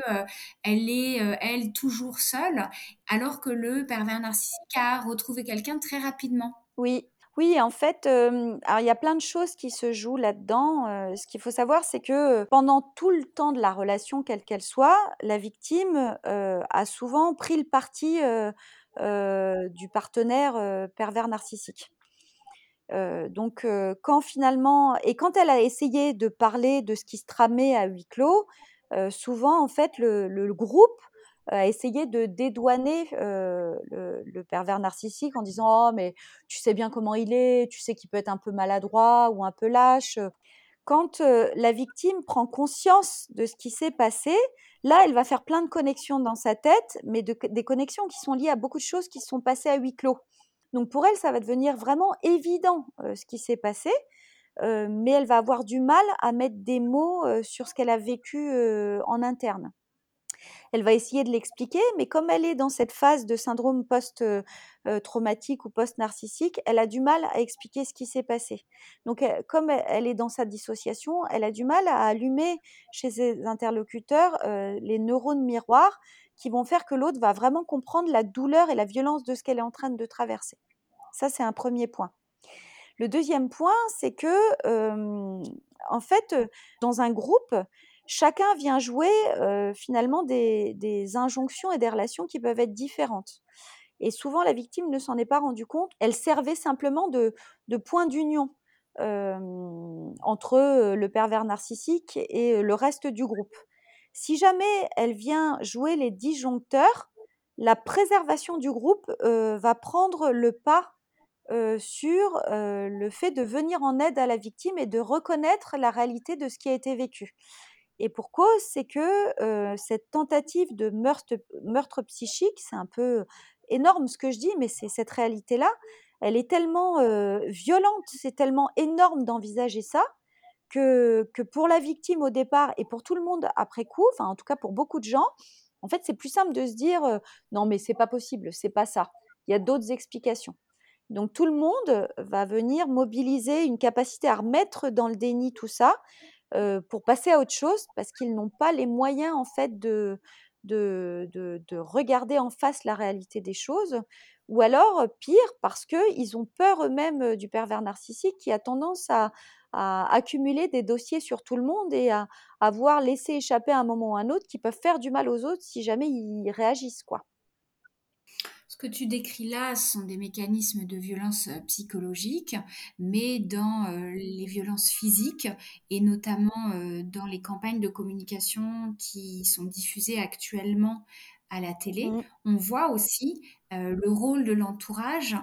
elle est, elle, toujours seule, alors que le pervers narcissique a retrouvé quelqu'un très rapidement. Oui, oui, en fait, alors il y a plein de choses qui se jouent là-dedans. ce qu'il faut savoir, c'est que pendant tout le temps de la relation, quelle qu'elle soit, la victime a souvent pris le parti du partenaire pervers narcissique. donc, quand finalement, et quand elle a essayé de parler de ce qui se tramait à huis clos, souvent, en fait, le, groupe à essayer de dédouaner le, pervers narcissique en disant oh mais tu sais bien comment il est, tu sais qu'il peut être un peu maladroit ou un peu lâche. Quand la victime prend conscience de ce qui s'est passé, là elle va faire plein de connexions dans sa tête, mais des connexions qui sont liées à beaucoup de choses qui sont passées à huis clos. Donc pour elle, ça va devenir vraiment évident ce qui s'est passé, mais elle va avoir du mal à mettre des mots sur ce qu'elle a vécu en interne. Elle va essayer de l'expliquer, mais comme elle est dans cette phase de syndrome post-traumatique ou post-narcissique, elle a du mal à expliquer ce qui s'est passé. Donc, comme elle est dans sa dissociation, elle a du mal à allumer chez ses interlocuteurs les neurones miroirs qui vont faire que l'autre va vraiment comprendre la douleur et la violence de ce qu'elle est en train de traverser. Ça, c'est un premier point. Le deuxième point, c'est que, en fait, dans un groupe, chacun vient jouer finalement des, injonctions et des relations qui peuvent être différentes. Et souvent, la victime ne s'en est pas rendue compte. Elle servait simplement de, point d'union entre le pervers narcissique et le reste du groupe. Si jamais elle vient jouer les disjoncteurs, la préservation du groupe va prendre le pas sur le fait de venir en aide à la victime et de reconnaître la réalité de ce qui a été vécu. Et pour cause, c'est que cette tentative de meurtre, psychique, c'est un peu énorme ce que je dis, mais c'est cette réalité-là, elle est tellement violente, c'est tellement énorme d'envisager ça, que, que, pour la victime au départ et pour tout le monde après coup, enfin en tout cas pour beaucoup de gens, en fait c'est plus simple de se dire non mais c'est pas possible, c'est pas ça. Il y a d'autres explications. Donc tout le monde va venir mobiliser une capacité à remettre dans le déni tout ça pour passer à autre chose parce qu'ils n'ont pas les moyens en fait de, de, de, regarder en face la réalité des choses ou alors pire parce qu'ils ont peur eux-mêmes du pervers narcissique qui a tendance à, à accumuler des dossiers sur tout le monde et à, à voir laisser échapper à un moment ou un autre qui peuvent faire du mal aux autres si jamais ils réagissent quoi. Ce que tu décris là sont des mécanismes de violence euh, psychologique, mais dans euh, les violences physiques et notamment euh, dans les campagnes de communication qui sont diffusées actuellement à la télé, mmh. on voit aussi le rôle de l'entourage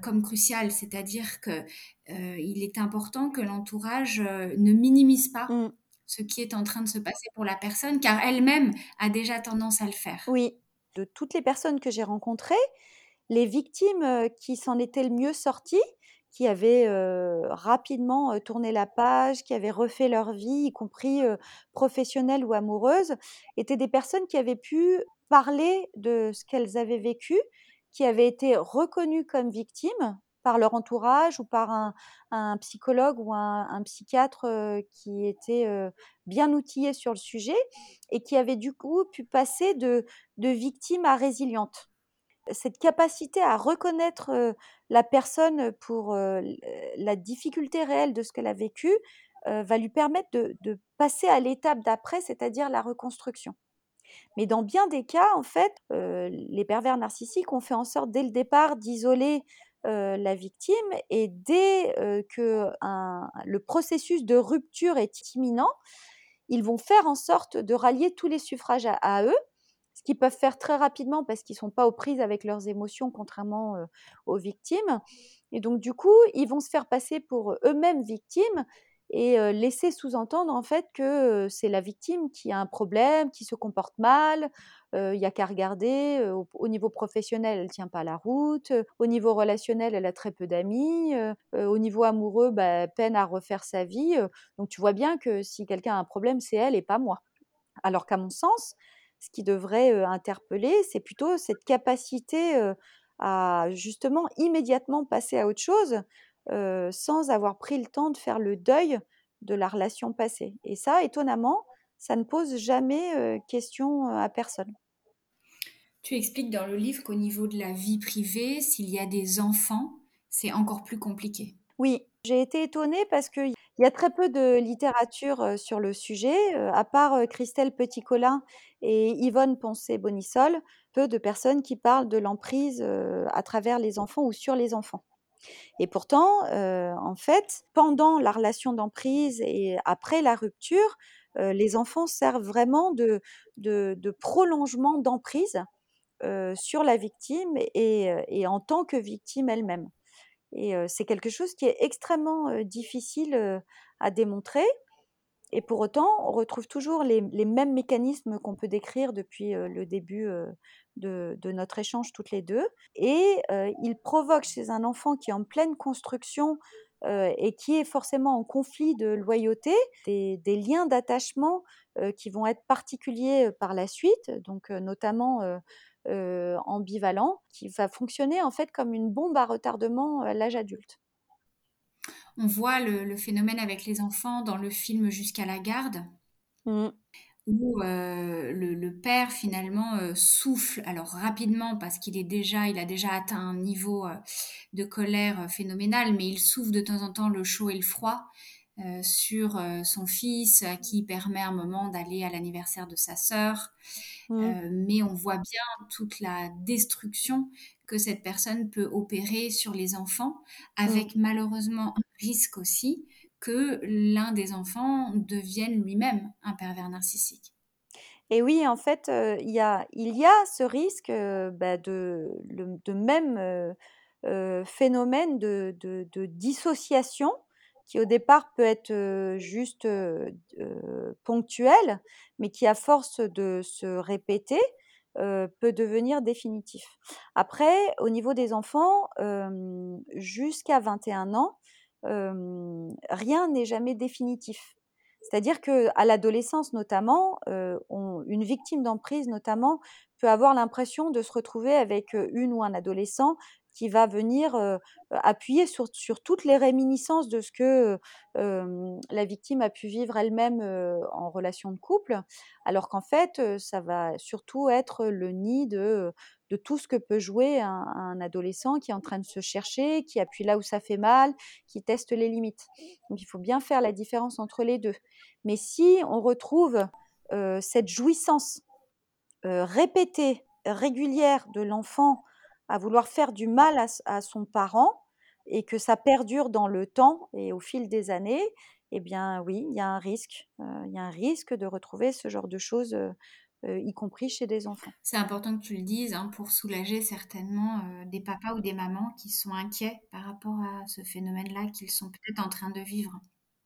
comme crucial, c'est-à-dire que il est important que l'entourage ne minimise pas mmh. ce qui est en train de se passer pour la personne, car elle-même a déjà tendance à le faire. Oui, de toutes les personnes que j'ai rencontrées, les victimes qui s'en étaient le mieux sorties, qui avaient rapidement tourné la page, qui avaient refait leur vie, y compris professionnelle ou amoureuse, étaient des personnes qui avaient pu parler de ce qu'elles avaient vécu, qui avaient été reconnues comme victimes par leur entourage ou par un, psychologue ou un, psychiatre qui était bien outillé sur le sujet et qui avait du coup pu passer de, victime à résiliente. Cette capacité à reconnaître la personne pour la difficulté réelle de ce qu'elle a vécu va lui permettre de passer à l'étape d'après, c'est-à-dire la reconstruction. Mais dans bien des cas, en fait, les pervers narcissiques ont fait en sorte dès le départ d'isoler la victime et dès que le processus de rupture est imminent, ils vont faire en sorte de rallier tous les suffrages à, eux, ce qu'ils peuvent faire très rapidement parce qu'ils ne sont pas aux prises avec leurs émotions, contrairement aux victimes. Et donc, du coup, ils vont se faire passer pour eux-mêmes victimes et laisser sous-entendre en fait que c'est la victime qui a un problème, qui se comporte mal, il n'y a qu'à regarder, au, niveau professionnel, elle ne tient pas la route, au niveau relationnel, elle a très peu d'amis, au niveau amoureux, bah, peine à refaire sa vie. donc tu vois bien que si quelqu'un a un problème, c'est elle et pas moi. Alors qu'à mon sens, ce qui devrait interpeller, c'est plutôt cette capacité à justement immédiatement passer à autre chose sans avoir pris le temps de faire le deuil de la relation passée. Et ça, étonnamment, ça ne pose jamais question à personne. Tu expliques dans le livre qu'au niveau de la vie privée, s'il y a des enfants, c'est encore plus compliqué. Oui, j'ai été étonnée parce qu'il y a très peu de littérature sur le sujet, à part Christelle Petit-Colin et Yvonne Poncé-Bonissol, peu de personnes qui parlent de l'emprise à travers les enfants ou sur les enfants. Et pourtant, en fait, pendant la relation d'emprise et après la rupture, les enfants servent vraiment de prolongement d'emprise, sur la victime et en tant que victime elle-même. Et c'est quelque chose qui est extrêmement, difficile, à démontrer et pour autant, on retrouve toujours les, mêmes mécanismes qu'on peut décrire depuis le début de, notre échange toutes les deux. Et il provoque chez un enfant qui est en pleine construction et qui est forcément en conflit de loyauté, des, liens d'attachement qui vont être particuliers par la suite, donc notamment ambivalents, qui va fonctionner en fait comme une bombe à retardement à l'âge adulte. On voit le, phénomène avec les enfants dans le film Jusqu'à la garde, mmh. où euh, le, père finalement euh, souffle, alors rapidement parce qu'il est déjà, il a déjà atteint un niveau euh, de colère phénoménal, mais il souffle de temps en temps le chaud et le froid. sur son fils à qui il permet un moment d'aller à l'anniversaire de sa sœur. Mmh. mais on voit bien toute la destruction que cette personne peut opérer sur les enfants, avec mmh. malheureusement un risque aussi que l'un des enfants devienne lui-même un pervers narcissique. Et oui, en fait, il, y a, il y a ce risque bah, de, de, même phénomène de, de, dissociation qui au départ peut être juste ponctuel, mais qui à force de se répéter, peut devenir définitif. Après, au niveau des enfants, jusqu'à 21 ans, rien n'est jamais définitif. C'est-à-dire que à l'adolescence notamment, une victime d'emprise notamment peut avoir l'impression de se retrouver avec une ou un adolescent qui va venir appuyer sur, toutes les réminiscences de ce que la victime a pu vivre elle-même en relation de couple, alors qu'en fait, ça va surtout être le nid de, de tout ce que peut jouer un, un, adolescent qui est en train de se chercher, qui appuie là où ça fait mal, qui teste les limites. Donc il faut bien faire la différence entre les deux. Mais si on retrouve cette jouissance répétée, régulière de l'enfant à vouloir faire du mal à, son parent et que ça perdure dans le temps et au fil des années, eh bien oui, il y a un risque. Euh, il y a un risque de retrouver ce genre de choses, euh, euh, y compris chez des enfants. C'est important que tu le dises hein, pour soulager certainement des papas ou des mamans qui sont inquiets par rapport à ce phénomène-là qu'ils sont peut-être en train de vivre.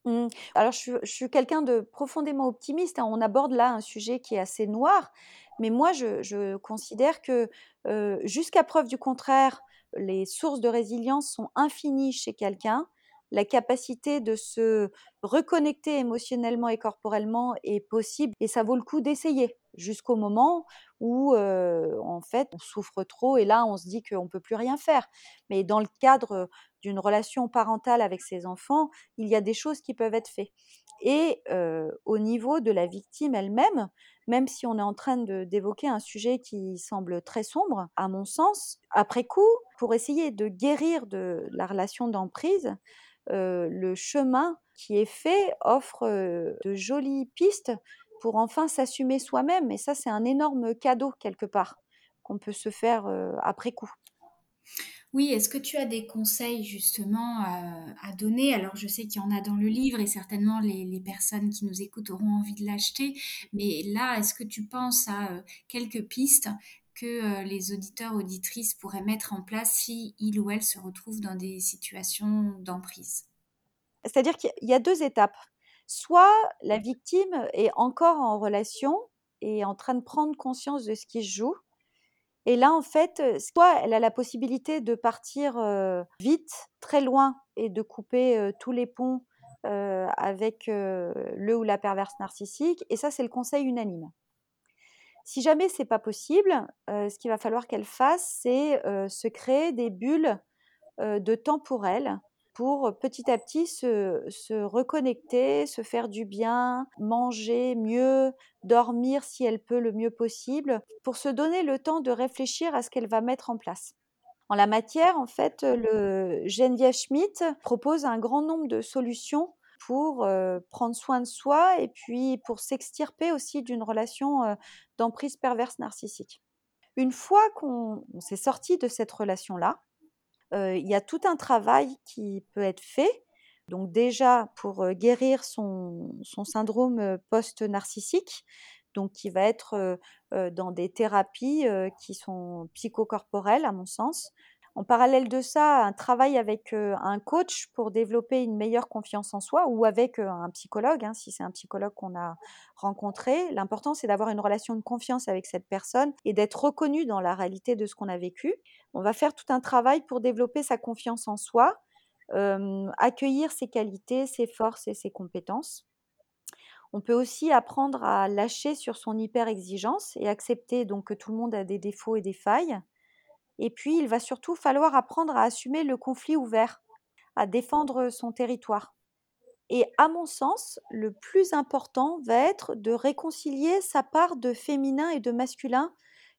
Mmh. Alors je suis, quelqu'un de profondément optimiste. Hein. On aborde là un sujet qui est assez noir, mais moi, je, considère que jusqu'à preuve du contraire, les sources de résilience sont infinies chez quelqu'un. La capacité de se reconnecter émotionnellement et corporellement est possible et ça vaut le coup d'essayer jusqu'au moment où en fait on souffre trop et là on se dit qu'on ne peut plus rien faire. Mais dans le cadre d'une relation parentale avec ses enfants, il y a des choses qui peuvent être faites. Et au niveau de la victime elle-même, même si on est en train d'évoquer un sujet qui semble très sombre, à mon sens, après coup, pour essayer de guérir de la relation d'emprise, le chemin qui est fait offre de jolies pistes pour enfin s'assumer soi-même. Et ça, c'est un énorme cadeau quelque part qu'on peut se faire après coup. Oui, est-ce que tu as des conseils justement à, donner? Alors, je sais qu'il y en a dans le livre et certainement les, personnes qui nous écoutent auront envie de l'acheter. Mais là, est-ce que tu penses à euh, quelques pistes que euh, les auditeurs, auditrices pourraient mettre en place si ou elles se retrouvent dans des situations d'emprise? C'est-à-dire qu'il y a deux étapes. Soit la victime est encore en relation et en train de prendre conscience de ce qui se joue, et là, en fait, soit elle a la possibilité de partir vite, très loin, et de couper tous les ponts avec le ou la perverse narcissique. Et ça, c'est le conseil unanime. Si jamais c'est pas possible, ce qu'il va falloir qu'elle fasse, c'est se créer des bulles de temps pour elle pour petit à petit se, reconnecter, se faire du bien, manger mieux, dormir si elle peut le mieux possible, pour se donner le temps de réfléchir à ce qu'elle va mettre en place. En la matière, en fait, le Geneviève Schmidt propose un grand nombre de solutions pour prendre soin de soi et puis pour s'extirper aussi d'une relation d'emprise perverse narcissique. Une fois qu'on s'est sorti de cette relation-là, il y a tout un travail qui peut être fait Donc déjà, pour guérir son, syndrome post-narcissique, donc qui va être dans des thérapies qui sont psychocorporelles, à mon sens. En parallèle de ça, un travail avec un coach pour développer une meilleure confiance en soi ou avec un psychologue, hein, si c'est un psychologue qu'on a rencontré. L'important, c'est d'avoir une relation de confiance avec cette personne et d'être reconnu dans la réalité de ce qu'on a vécu. On va faire tout un travail pour développer sa confiance en soi, accueillir ses qualités, ses forces et ses compétences. On peut aussi apprendre à lâcher sur son hyper-exigence et accepter donc que tout le monde a des défauts et des failles. Et puis, il va surtout falloir apprendre à assumer le conflit ouvert, à défendre son territoire. Et à mon sens, le plus important va être de réconcilier sa part de féminin et de masculin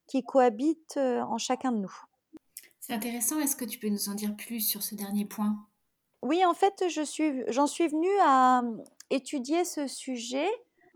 qui cohabitent en chacun de nous. C'est intéressant, est-ce que tu peux nous en dire plus sur ce dernier point? Oui, en fait, j'en suis, suis venue à étudier ce sujet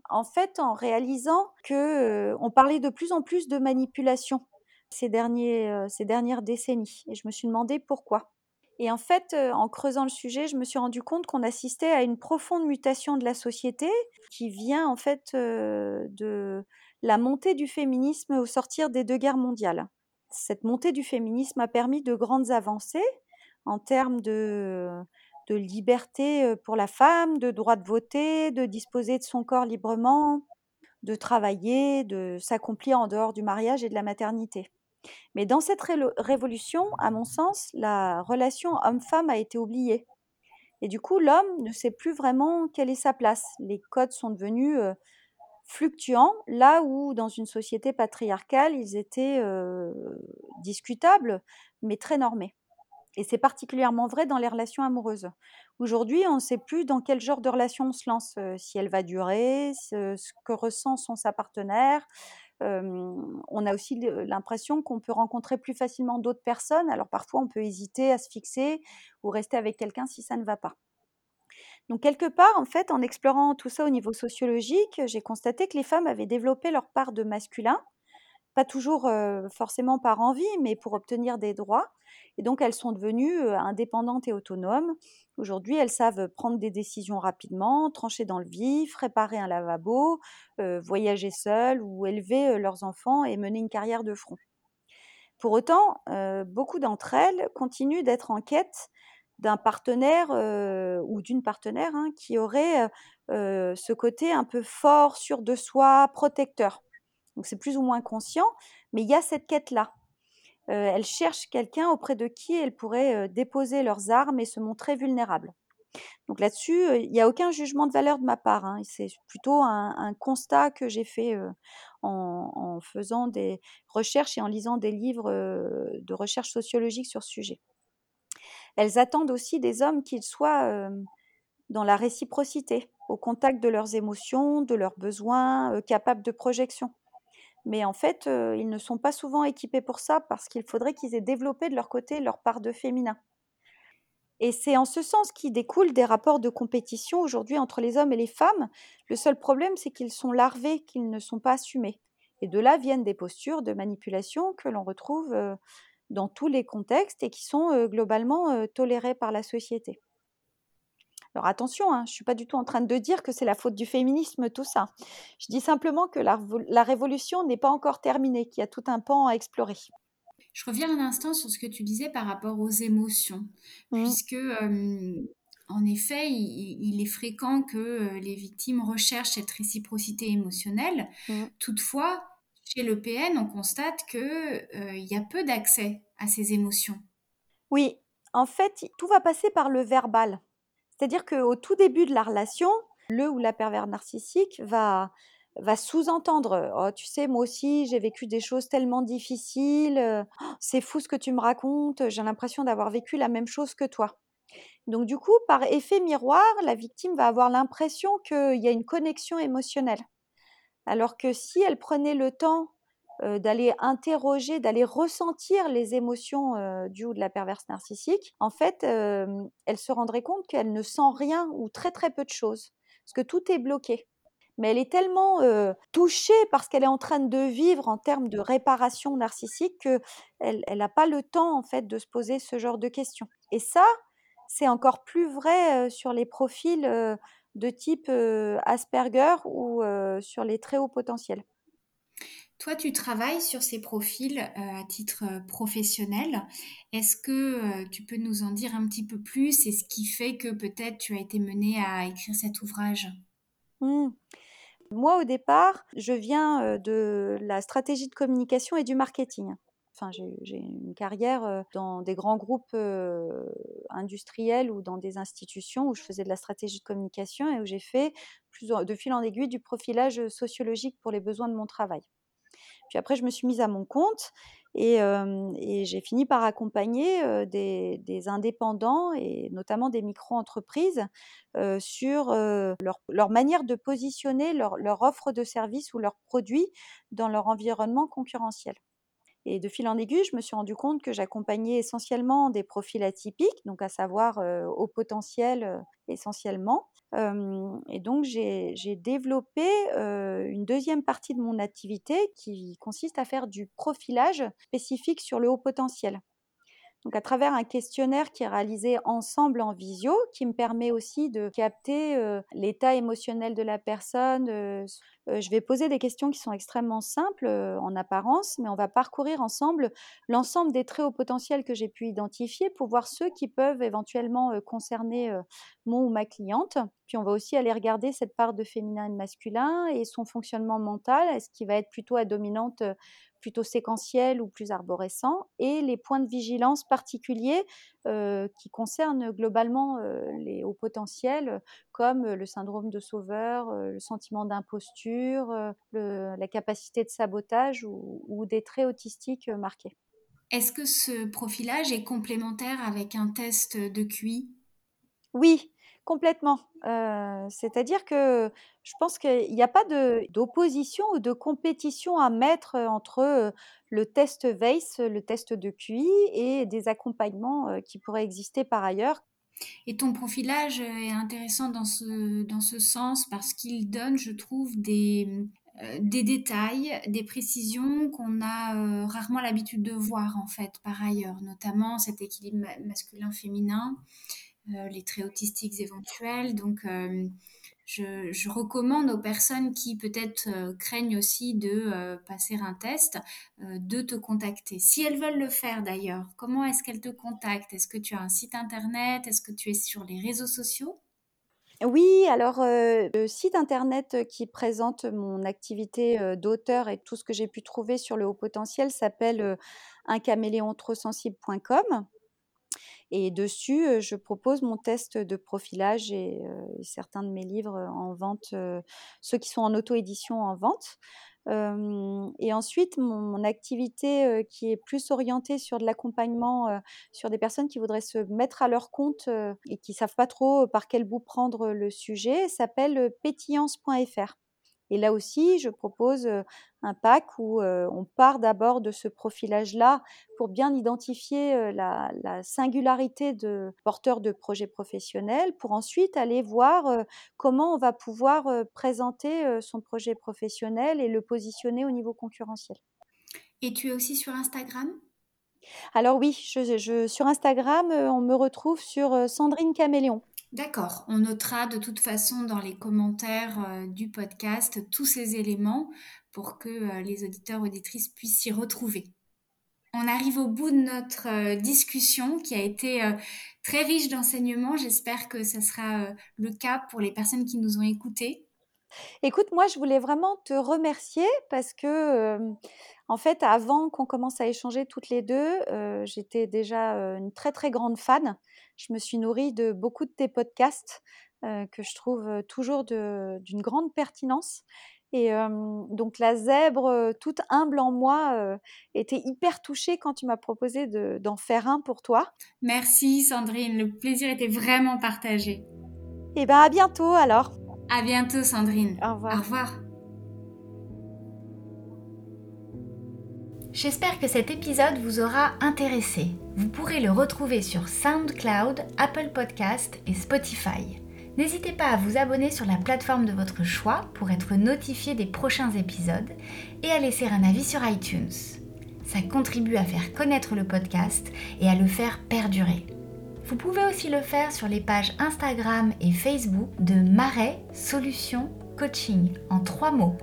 en fait en réalisant que on parlait de plus en plus de manipulation ces, derniers, ces dernières décennies. Et je me suis demandé pourquoi. Et en fait, en creusant le sujet, je me suis rendu compte qu'on assistait à une profonde mutation de la société qui vient en fait de la montée du féminisme au sortir des deux guerres mondiales. Cette montée du féminisme a permis de grandes avancées en termes de, de liberté pour la femme, de droit de voter, de disposer de son corps librement, de travailler, de s'accomplir en dehors du mariage et de la maternité. Mais dans cette révolution, à mon sens, la relation homme-femme a été oubliée. Et du coup, l'homme ne sait plus vraiment quelle est sa place. Les codes sont devenus fluctuants, là où dans une société patriarcale, ils étaient discutables, mais très normés. Et c'est particulièrement vrai dans les relations amoureuses. Aujourd'hui, on ne sait plus dans quel genre de relation on se lance, si elle va durer, ce, que ressent son partenaire. On a aussi l'impression qu'on peut rencontrer plus facilement d'autres personnes. Alors parfois, on peut hésiter à se fixer ou rester avec quelqu'un si ça ne va pas. Donc quelque part, en fait, en explorant tout ça au niveau sociologique, j'ai constaté que les femmes avaient développé leur part de masculin, pas toujours forcément par envie, mais pour obtenir des droits. Et donc, elles sont devenues indépendantes et autonomes. Aujourd'hui, elles savent prendre des décisions rapidement, trancher dans le vif, réparer un lavabo, voyager seules ou élever leurs enfants et mener une carrière de front. Pour autant, beaucoup d'entre elles continuent d'être en quête d'un partenaire ou d'une partenaire hein, qui aurait ce côté un peu fort, sûr de soi, protecteur. Donc c'est plus ou moins conscient, mais il y a cette quête-là. Euh, elles cherchent quelqu'un auprès de qui elles pourraient euh, déposer leurs armes et se montrer vulnérables. Donc là-dessus, euh, il n'y a aucun jugement de valeur de ma part. Hein. C'est plutôt un, constat que j'ai fait en, faisant des recherches et en lisant des livres de recherche sociologique sur ce sujet. Elles attendent aussi des hommes qu'ils soient dans la réciprocité, au contact de leurs émotions, de leurs besoins, capables de projection. Mais en fait, ils ne sont pas souvent équipés pour ça parce qu'il faudrait qu'ils aient développé de leur côté leur part de féminin. Et c'est en ce sens qu'il découle des rapports de compétition aujourd'hui entre les hommes et les femmes. Le seul problème, c'est qu'ils sont larvés, qu'ils ne sont pas assumés. Et de là viennent des postures de manipulation que l'on retrouve dans tous les contextes et qui sont globalement tolérées par la société. Alors attention, hein, je ne suis pas du tout en train de dire que c'est la faute du féminisme, tout ça. Je dis simplement que la, révolution n'est pas encore terminée, qu'il y a tout un pan à explorer. Je reviens un instant sur ce que tu disais par rapport aux émotions, mmh. puisque en effet, il, est fréquent que les victimes recherchent cette réciprocité émotionnelle. Mmh. Toutefois, chez le PN, on constate qu'il y a peu d'accès à ces émotions. Oui, en fait, tout va passer par le verbal. C'est-à-dire qu'au tout début de la relation, le ou la pervers narcissique va, va sous-entendre Oh, tu sais, moi aussi, j'ai vécu des choses tellement difficiles, oh, c'est fou ce que tu me racontes, j'ai l'impression d'avoir vécu la même chose que toi. Donc, du coup, par effet miroir, la victime va avoir l'impression qu'il y a une connexion émotionnelle. Alors que si elle prenait le temps d'aller interroger, d'aller ressentir les émotions du ou de la perverse narcissique, en fait, elle se rendrait compte qu'elle ne sent rien ou très très peu de choses, parce que tout est bloqué. Mais elle est tellement touchée par ce qu'elle est en train de vivre en termes de réparation narcissique qu'elle n'a pas le temps en fait de se poser ce genre de questions. Et ça, c'est encore plus vrai sur les profils de type Asperger ou sur les très hauts potentiels. Toi, tu travailles sur ces profils à titre professionnel. Est-ce que tu peux nous en dire un petit peu plus? Et ce qui fait que peut-être tu as été menée à écrire cet ouvrage? Mmh. Moi, au départ, je viens de la stratégie de communication et du marketing. Enfin, j'ai une carrière dans des grands groupes industriels ou dans des institutions où je faisais de la stratégie de communication et où j'ai fait plus de fil en aiguille du profilage sociologique pour les besoins de mon travail. Puis après, je me suis mise à mon compte et, j'ai fini par accompagner des, indépendants et notamment des micro-entreprises sur leur, manière de positionner leur, leur offre de services ou leurs produits dans leur environnement concurrentiel. Et de fil en aiguille, je me suis rendu compte que j'accompagnais essentiellement des profils atypiques, donc à savoir au potentiel essentiellement. et donc j'ai développé une deuxième partie de mon activité qui consiste à faire du profilage spécifique sur le haut potentiel. Donc à travers un questionnaire qui est réalisé ensemble en visio, qui me permet aussi de capter l'état émotionnel de la personne. Je vais poser des questions qui sont extrêmement simples en apparence, mais on va parcourir ensemble l'ensemble des traits au potentiel que j'ai pu identifier pour voir ceux qui peuvent éventuellement concerner mon ou ma cliente. Puis on va aussi aller regarder cette part de féminin et de masculin et son fonctionnement mental. Est-ce qu'il va être plutôt à dominante plutôt séquentiel ou plus arborescent, et les points de vigilance particuliers qui concernent globalement les hauts potentiels, comme le syndrome de sauveur, le sentiment d'imposture, la capacité de sabotage ou, ou des traits autistiques marqués. Est-ce que ce profilage est complémentaire avec un test de QI? Oui, Complètement. c'est-à-dire que je pense qu'il n'y a pas d'opposition ou de compétition à mettre entre le test VACE, le test de QI et des accompagnements qui pourraient exister par ailleurs. Et ton profilage est intéressant dans ce, dans ce sens parce qu'il donne, je trouve, des, des détails, des précisions qu'on a rarement l'habitude de voir en fait par ailleurs, notamment cet équilibre masculin-féminin, euh, les traits autistiques éventuels. Donc, euh, je, recommande aux personnes qui peut-être euh, craignent aussi de passer un test de te contacter. Si elles veulent le faire d'ailleurs, comment est-ce qu'elles te contactent? Est-ce que tu as un site internet? Est-ce que tu es sur les réseaux sociaux? Oui, alors le site internet qui présente mon activité d'auteur et tout ce que j'ai pu trouver sur le haut potentiel s'appelle uncaméléon-trop-sensible.com. Et dessus, je propose mon test de profilage et, certains de mes livres en vente, ceux qui sont en auto-édition en vente. et ensuite, mon, activité qui est plus orientée sur de l'accompagnement sur des personnes qui voudraient se mettre à leur compte et qui ne savent pas trop par quel bout prendre le sujet s'appelle pétillance.fr. Et là aussi, je propose un pack où on part d'abord de ce profilage-là pour bien identifier la, singularité de porteur de projets professionnels, pour ensuite aller voir comment on va pouvoir présenter son projet professionnel et le positionner au niveau concurrentiel. Et tu es aussi sur Instagram? Alors oui, je, sur Instagram, on me retrouve sur Sandrine Caméléon. D'accord, on notera de toute façon dans les commentaires euh, du podcast tous ces éléments pour que euh, les auditeurs auditrices puissent s'y retrouver. On arrive au bout de notre euh, discussion qui a été très riche d'enseignements. J'espère que ce sera le cas pour les personnes qui nous ont écoutés. Écoute, moi, je voulais vraiment te remercier parce que, en fait, avant qu'on commence à échanger toutes les deux, j'étais déjà une très, très grande fan je me suis nourrie de beaucoup de tes podcasts que je trouve toujours d'une grande pertinence. Et donc la zèbre, toute humble en moi, était hyper touchée quand tu m'as proposé d'en faire un pour toi. Merci Sandrine, le plaisir était vraiment partagé. Et bien à bientôt alors. À bientôt Sandrine. Au revoir. Au revoir. J'espère que cet épisode vous aura intéressé. Vous pourrez le retrouver sur SoundCloud, Apple Podcast et Spotify. N'hésitez pas à vous abonner sur la plateforme de votre choix pour être notifié des prochains épisodes et à laisser un avis sur iTunes. Ça contribue à faire connaître le podcast et à le faire perdurer. Vous pouvez aussi le faire sur les pages Instagram et Facebook de Marais Solutions Coaching en trois mots,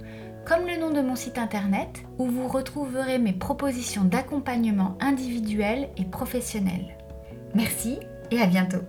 comme le nom de mon site internet où vous retrouverez mes propositions d'accompagnement individuel et professionnel. Merci et à bientôt